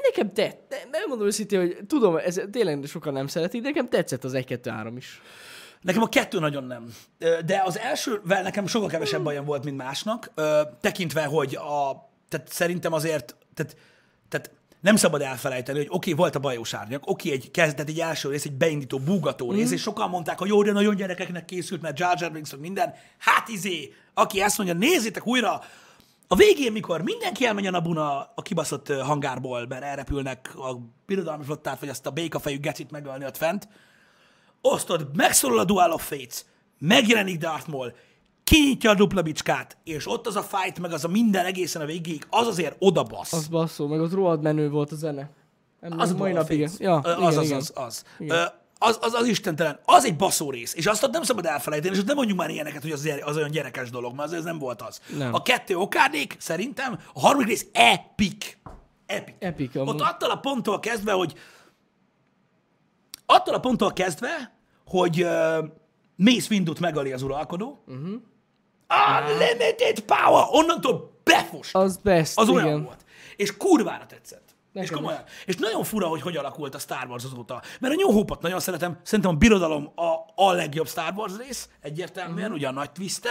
Nekem tett. Nem, nem mondom őszintén, hogy tudom, ez tényleg sokan nem szeretik, de nekem tetszett az 1, 2, 3 is. Nekem a kettő nagyon nem. De az elsővel nekem sokkal kevesebb bajom volt, mint másnak, tekintve, hogy a, tehát szerintem azért, tehát, tehát nem szabad elfelejteni, hogy oké, okay, volt a bajós árnyak, oké, okay, egy kezdet, egy első rész, egy beindító, búgató rész, és sokan mondták, hogy jó, de nagyon gyerekeknek készült, mert Jar Jar Binks, minden. Hát izé, aki ezt mondja, nézzétek újra, a végén, mikor mindenki elmegy a Nabuna a kibaszott hangárból, mert elrepülnek a birodalmi flottát, vagy azt a békafejű gecit megölni ott fent, osztod, megszólal a Dual of Fates, megjelenik Darth Maul, kinyitja a dupla bicskát, és ott az a fight, meg az a minden egészen a végéig, az azért oda bassz. Az basszó, meg ott rohadt menő volt a zene. Nem, az mai Dual of napig. Fates. Ja, igen, az, az, igen. az, az. Az, az, az istentelen. Az egy baszó rész. És azt ott nem szabad elfelejteni, és ott nem mondjuk már ilyeneket, hogy az, az olyan gyerekes dolog, mert az, ez nem volt az. Nem. A kettő okádék, szerintem, a harmadik rész epic. Epic. Epic, Ott amúgy. attól a ponttól kezdve, hogy attól a ponttól kezdve, hogy uh, Mace Windut megöli az uralkodó, uh-huh. Unlimited power! Onnantól befos. Az best, Az igen. olyan volt. És kurvára tetszett. Nekem és komolyan. És nagyon fura, hogy hogy alakult a Star Wars azóta. Mert a New Hope-ot nagyon szeretem. Szerintem a Birodalom a, a legjobb Star Wars rész, egyértelműen, Mhm. uh-huh. ugye a nagy twist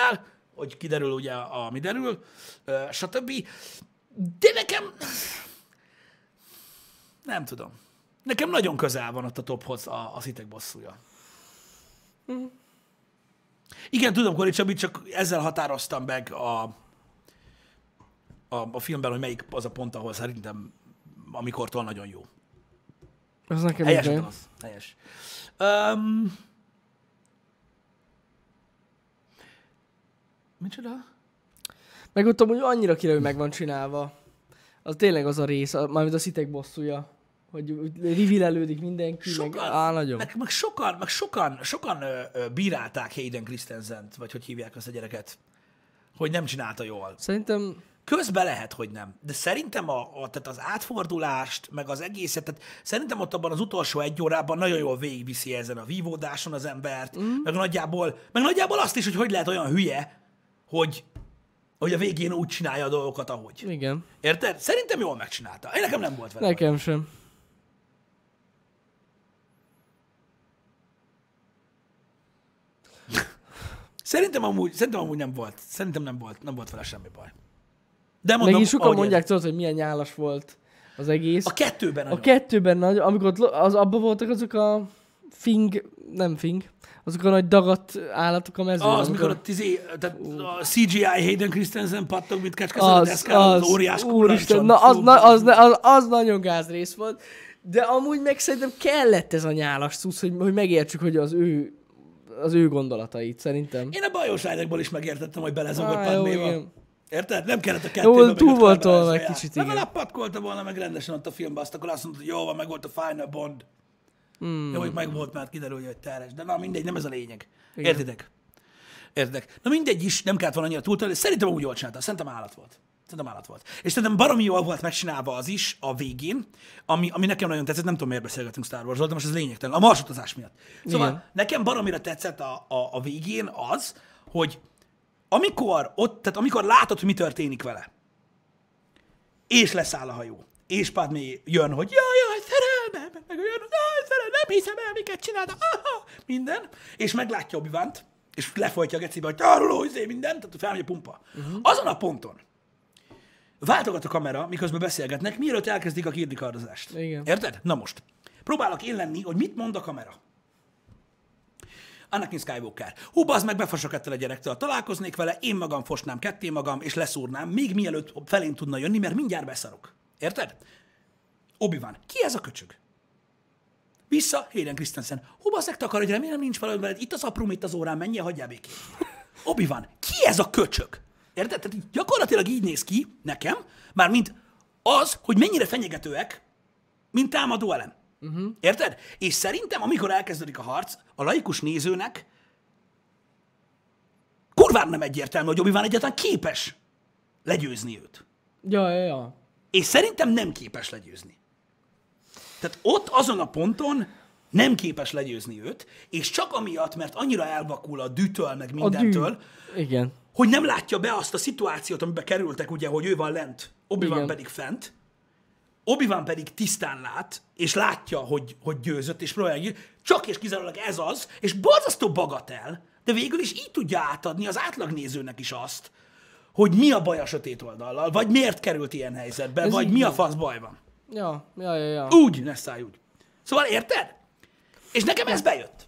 hogy kiderül ugye, ami derül, ö, stb. De nekem... Nem tudom. Nekem nagyon közel van ott a tophoz a, a szitek bosszúja. Mhm. Igen, tudom, Kori Csabi, csak ezzel határoztam meg a, a, a filmben, hogy melyik az a pont, ahol szerintem amikortól nagyon jó. Az nekem Helyes is az. Helyes. Um, micsoda? Meg ott amúgy annyira kirő meg van csinálva. Az tényleg az a rész, mármint a szitek bosszúja. Hogy úgy rivilelődik mindenki, meg, Sokan, á, nagyon. meg, meg sokan, meg sokan, sokan ö, ö, bírálták Hayden Christensen-t, vagy hogy hívják azt a gyereket, hogy nem csinálta jól. Szerintem Közben lehet, hogy nem. De szerintem a, a, tehát az átfordulást, meg az egészet, tehát szerintem ott abban az utolsó egy órában nagyon jól végigviszi ezen a vívódáson az embert, mm. meg, nagyjából, meg nagyjából azt is, hogy hogy lehet olyan hülye, hogy, hogy a végén úgy csinálja a dolgokat, ahogy. igen. Érted? Szerintem jól megcsinálta. Én nekem nem volt vele. Nekem sem. Szerintem amúgy, szerintem amúgy nem volt. Szerintem nem volt, nem volt vele semmi baj. De mondom, Meg sokan mondják, tudod, hogy milyen nyálas volt az egész. A kettőben A nagyon. kettőben nagy, amikor ott az, abban voltak azok a fing, nem fing, azok a nagy dagadt állatok a mezőn. Az, mikor a, tizé, tehát a CGI Hayden Christensen pattog, mint kecske a az, deszkán, az, az óriás úristen, na az, na, az, az, az, nagyon gáz rész volt. De amúgy meg szerintem kellett ez a nyálas szusz, hogy, hogy megértsük, hogy az ő, az ő gondolatait, szerintem. Én a bajos ágyakból is megértettem, hogy belezogott jó, Padméba. igen. Érted? Nem kellett a Jó, kettőbe. meg túl volt egy kicsit, igen. Legalább patkolta volna meg rendesen ott a filmbe, azt akkor azt mondta, hogy jó van, meg volt a Final Bond. Hmm. Jó, hogy meg volt, mert kiderül, hogy teres. De na mindegy, nem ez a lényeg. Igen. Értitek? Értitek? Na mindegy is, nem kellett volna annyira túltolni, szerintem úgy jól csinálta, szerintem állat volt. Szerintem állat volt. És szerintem baromi jól volt megcsinálva az is a végén, ami, ami nekem nagyon tetszett, nem tudom miért beszélgetünk Star Wars-ról, de most ez lényegtelen, a marsutazás miatt. Szóval Igen. nekem baromira tetszett a, a, a végén az, hogy amikor ott, tehát amikor látod, hogy mi történik vele, és leszáll a hajó, és Padmé jön, hogy jaj, jaj, szerelmem, meg, jön, jaj, szerelmem, nem hiszem el, miket csinálta, aha, minden, és meglátja obi és lefolytja a gecibe, hogy tároló, izé, minden, tehát felmegy a pumpa. Uh-huh. Azon a ponton váltogat a kamera, miközben beszélgetnek, mielőtt elkezdik a kirdikardozást. Igen. Érted? Na most. Próbálok én lenni, hogy mit mond a kamera. Anakin Skywalker. Hú, az meg befosok ettől a gyerektől, találkoznék vele, én magam fosnám ketté magam, és leszúrnám, még mielőtt felén tudna jönni, mert mindjárt beszarok. Érted? obi van. Ki ez a köcsög? Vissza, Hayden Christensen. Hú, bazzek takarodj, remélem nincs valami veled. Itt az apróm, itt az órán, menjél, hagyjál békén. obi van. Ki ez a köcsög? Érted? Tehát így gyakorlatilag így néz ki nekem, már mint az, hogy mennyire fenyegetőek, mint támadó elem. Uh-huh. Érted? És szerintem, amikor elkezdődik a harc, a laikus nézőnek kurván nem egyértelmű, hogy obi egyáltalán képes legyőzni őt. Ja, ja, ja. És szerintem nem képes legyőzni. Tehát ott azon a ponton nem képes legyőzni őt, és csak amiatt, mert annyira elvakul a dűtől, meg mindentől, dű. Igen. Hogy nem látja be azt a szituációt, amiben kerültek, ugye, hogy ő van lent, obi van pedig fent, obi van pedig tisztán lát, és látja, hogy, hogy győzött, és próbálja, csak és kizárólag ez az, és borzasztó bagatel, de végül is így tudja átadni az átlagnézőnek is azt, hogy mi a baj a sötét oldallal, vagy miért került ilyen helyzetbe, ez vagy mi a fasz baj van. Ja, ja, ja, ja. Úgy, ne szállj úgy. Szóval érted? És nekem ez bejött.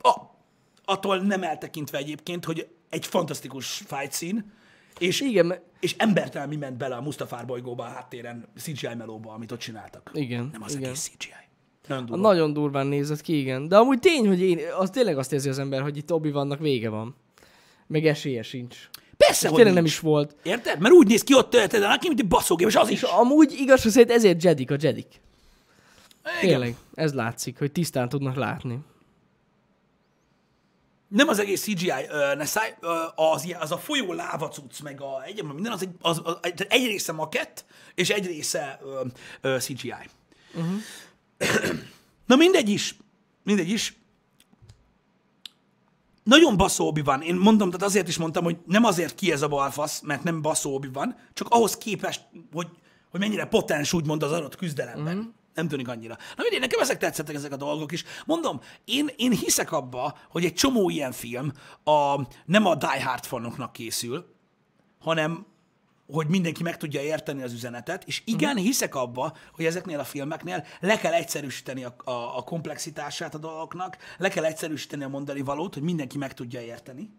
A, attól nem eltekintve egyébként, hogy egy fantasztikus fight scene, és, Igen, és embertelmi ment bele a Mustafár bolygóba a háttéren, CGI melóba, amit ott csináltak. Igen, Nem az igen. egész CGI. Nagyon A durva. nagyon durván nézett ki, igen. De amúgy tény, hogy én, az tényleg azt érzi az ember, hogy itt obi vannak vége van. Meg esélye sincs. Persze, hogy Tényleg nem is volt. Érted? Mert úgy néz ki ott tölted, aki, mint egy baszógép, és az is. Amúgy igaz, szerint ezért Jedik a Jedik. Igen. Tényleg, ez látszik, hogy tisztán tudnak látni. Nem az egész CGI, ne száj, ö, az, az a folyó láva cucc, meg a egy, minden, az egy, az, az, tehát egy része makett, és egy része ö, ö, CGI. Uh-huh. Na mindegy is, mindegy is. Nagyon baszó obi van. Én mondom, tehát azért is mondtam, hogy nem azért ki ez a balfasz, mert nem baszó obi van, csak ahhoz képest, hogy, hogy mennyire potens úgymond az adott küzdelemben. Uh-huh. Nem tűnik annyira. Na mindegy, nekem ezek tetszettek ezek a dolgok is. Mondom, én, én hiszek abba, hogy egy csomó ilyen film a, nem a Die Hard fanoknak készül, hanem hogy mindenki meg tudja érteni az üzenetet, és igen, hiszek abba, hogy ezeknél a filmeknél le kell egyszerűsíteni a, a, a komplexitását a dolgoknak, le kell egyszerűsíteni a mondani valót, hogy mindenki meg tudja érteni,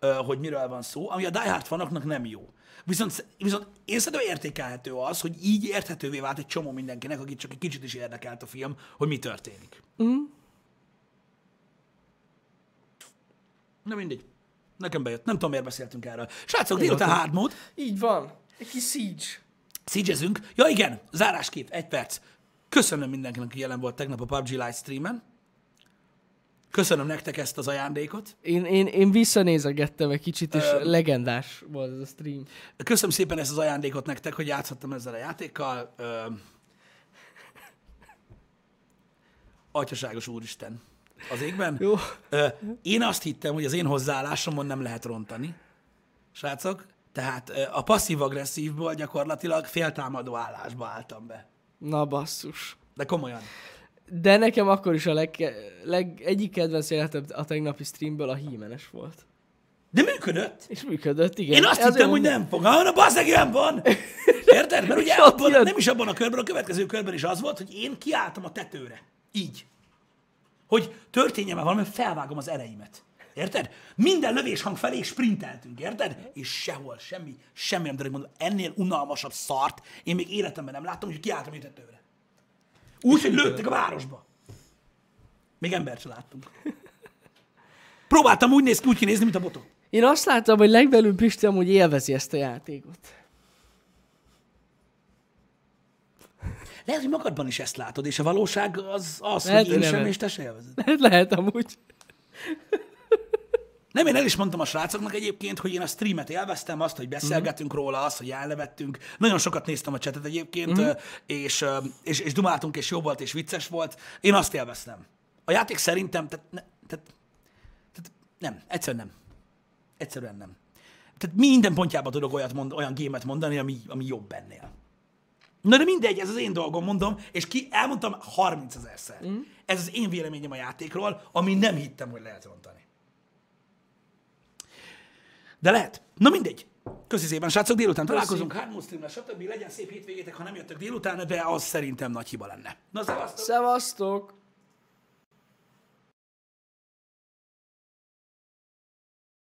hogy miről van szó, ami a Die Hard fanoknak nem jó. Viszont, viszont én szerintem értékelhető az, hogy így érthetővé vált egy csomó mindenkinek, akit csak egy kicsit is érdekelt a film, hogy mi történik. Mm. Na mindegy. Nekem bejött. Nem tudom, miért beszéltünk erről. Srácok, délután hard mode. Így van. Egy kis siege. Szígyezünk. Ja igen, zárásképp, egy perc. Köszönöm mindenkinek, aki jelen volt tegnap a PUBG livestreamen. Köszönöm nektek ezt az ajándékot. Én, én, én visszanézegettem egy kicsit, és legendás volt ez a stream. Köszönöm szépen ezt az ajándékot nektek, hogy játszhattam ezzel a játékkal. Ö... Atyaságos úristen az égben. Jó. Ö, én azt hittem, hogy az én hozzáállásomon nem lehet rontani, srácok. Tehát ö, a passzív-agresszívból gyakorlatilag féltámadó állásba álltam be. Na basszus. De komolyan. De nekem akkor is a leg, leg, egyik kedvenc jelenetem a tegnapi streamből a hímenes volt. De működött. És működött, igen. Én azt Azért hittem, hogy nem fog. Ah, na bazzeg, ilyen van. Érted? Mert ugye abban, nem is abban a körben, a következő körben is az volt, hogy én kiálltam a tetőre. Így. Hogy történjen már valami, felvágom az ereimet. Érted? Minden lövéshang felé sprinteltünk, érted? És sehol, semmi, semmi nem történt. Mondom, ennél unalmasabb szart én még életemben nem láttam, hogy kiálltam a tetőre. Úgy, hogy lőttek a városba. Még embert sem láttunk. Próbáltam úgy néz úgy kinézni, mint a botok. Én azt láttam, hogy legbelül Pisti amúgy élvezi ezt a játékot. Lehet, hogy magadban is ezt látod, és a valóság az, az Lehet, hogy én sem, és te se élvezed. Lehet, lehet amúgy. Nem, én el is mondtam a srácoknak egyébként, hogy én a streamet élveztem, azt, hogy beszélgetünk Mhm. róla, azt, hogy elnevettünk. Nagyon sokat néztem a csetet egyébként, ö, és, és, és dumáltunk, és jó volt, és vicces volt. Én azt élveztem. A játék szerintem, tehát, ne, tehát, tehát nem, egyszerűen nem. Egyszerűen nem. Tehát minden pontjában tudok olyat mond, olyan gémet mondani, ami, ami jobb ennél. Na de mindegy, ez az én dolgom, mondom, és ki elmondtam 30 ezerszer. Mm. Ez az én véleményem a játékról, ami nem hittem, hogy lehet rontani. De lehet. Na mindegy. Köszi szépen, srácok, délután találkozunk, hármó streamre, stb. Legyen szép hétvégétek, ha nem jöttök délután, de az szerintem nagy hiba lenne. Na, szevasztok! Szevasztok!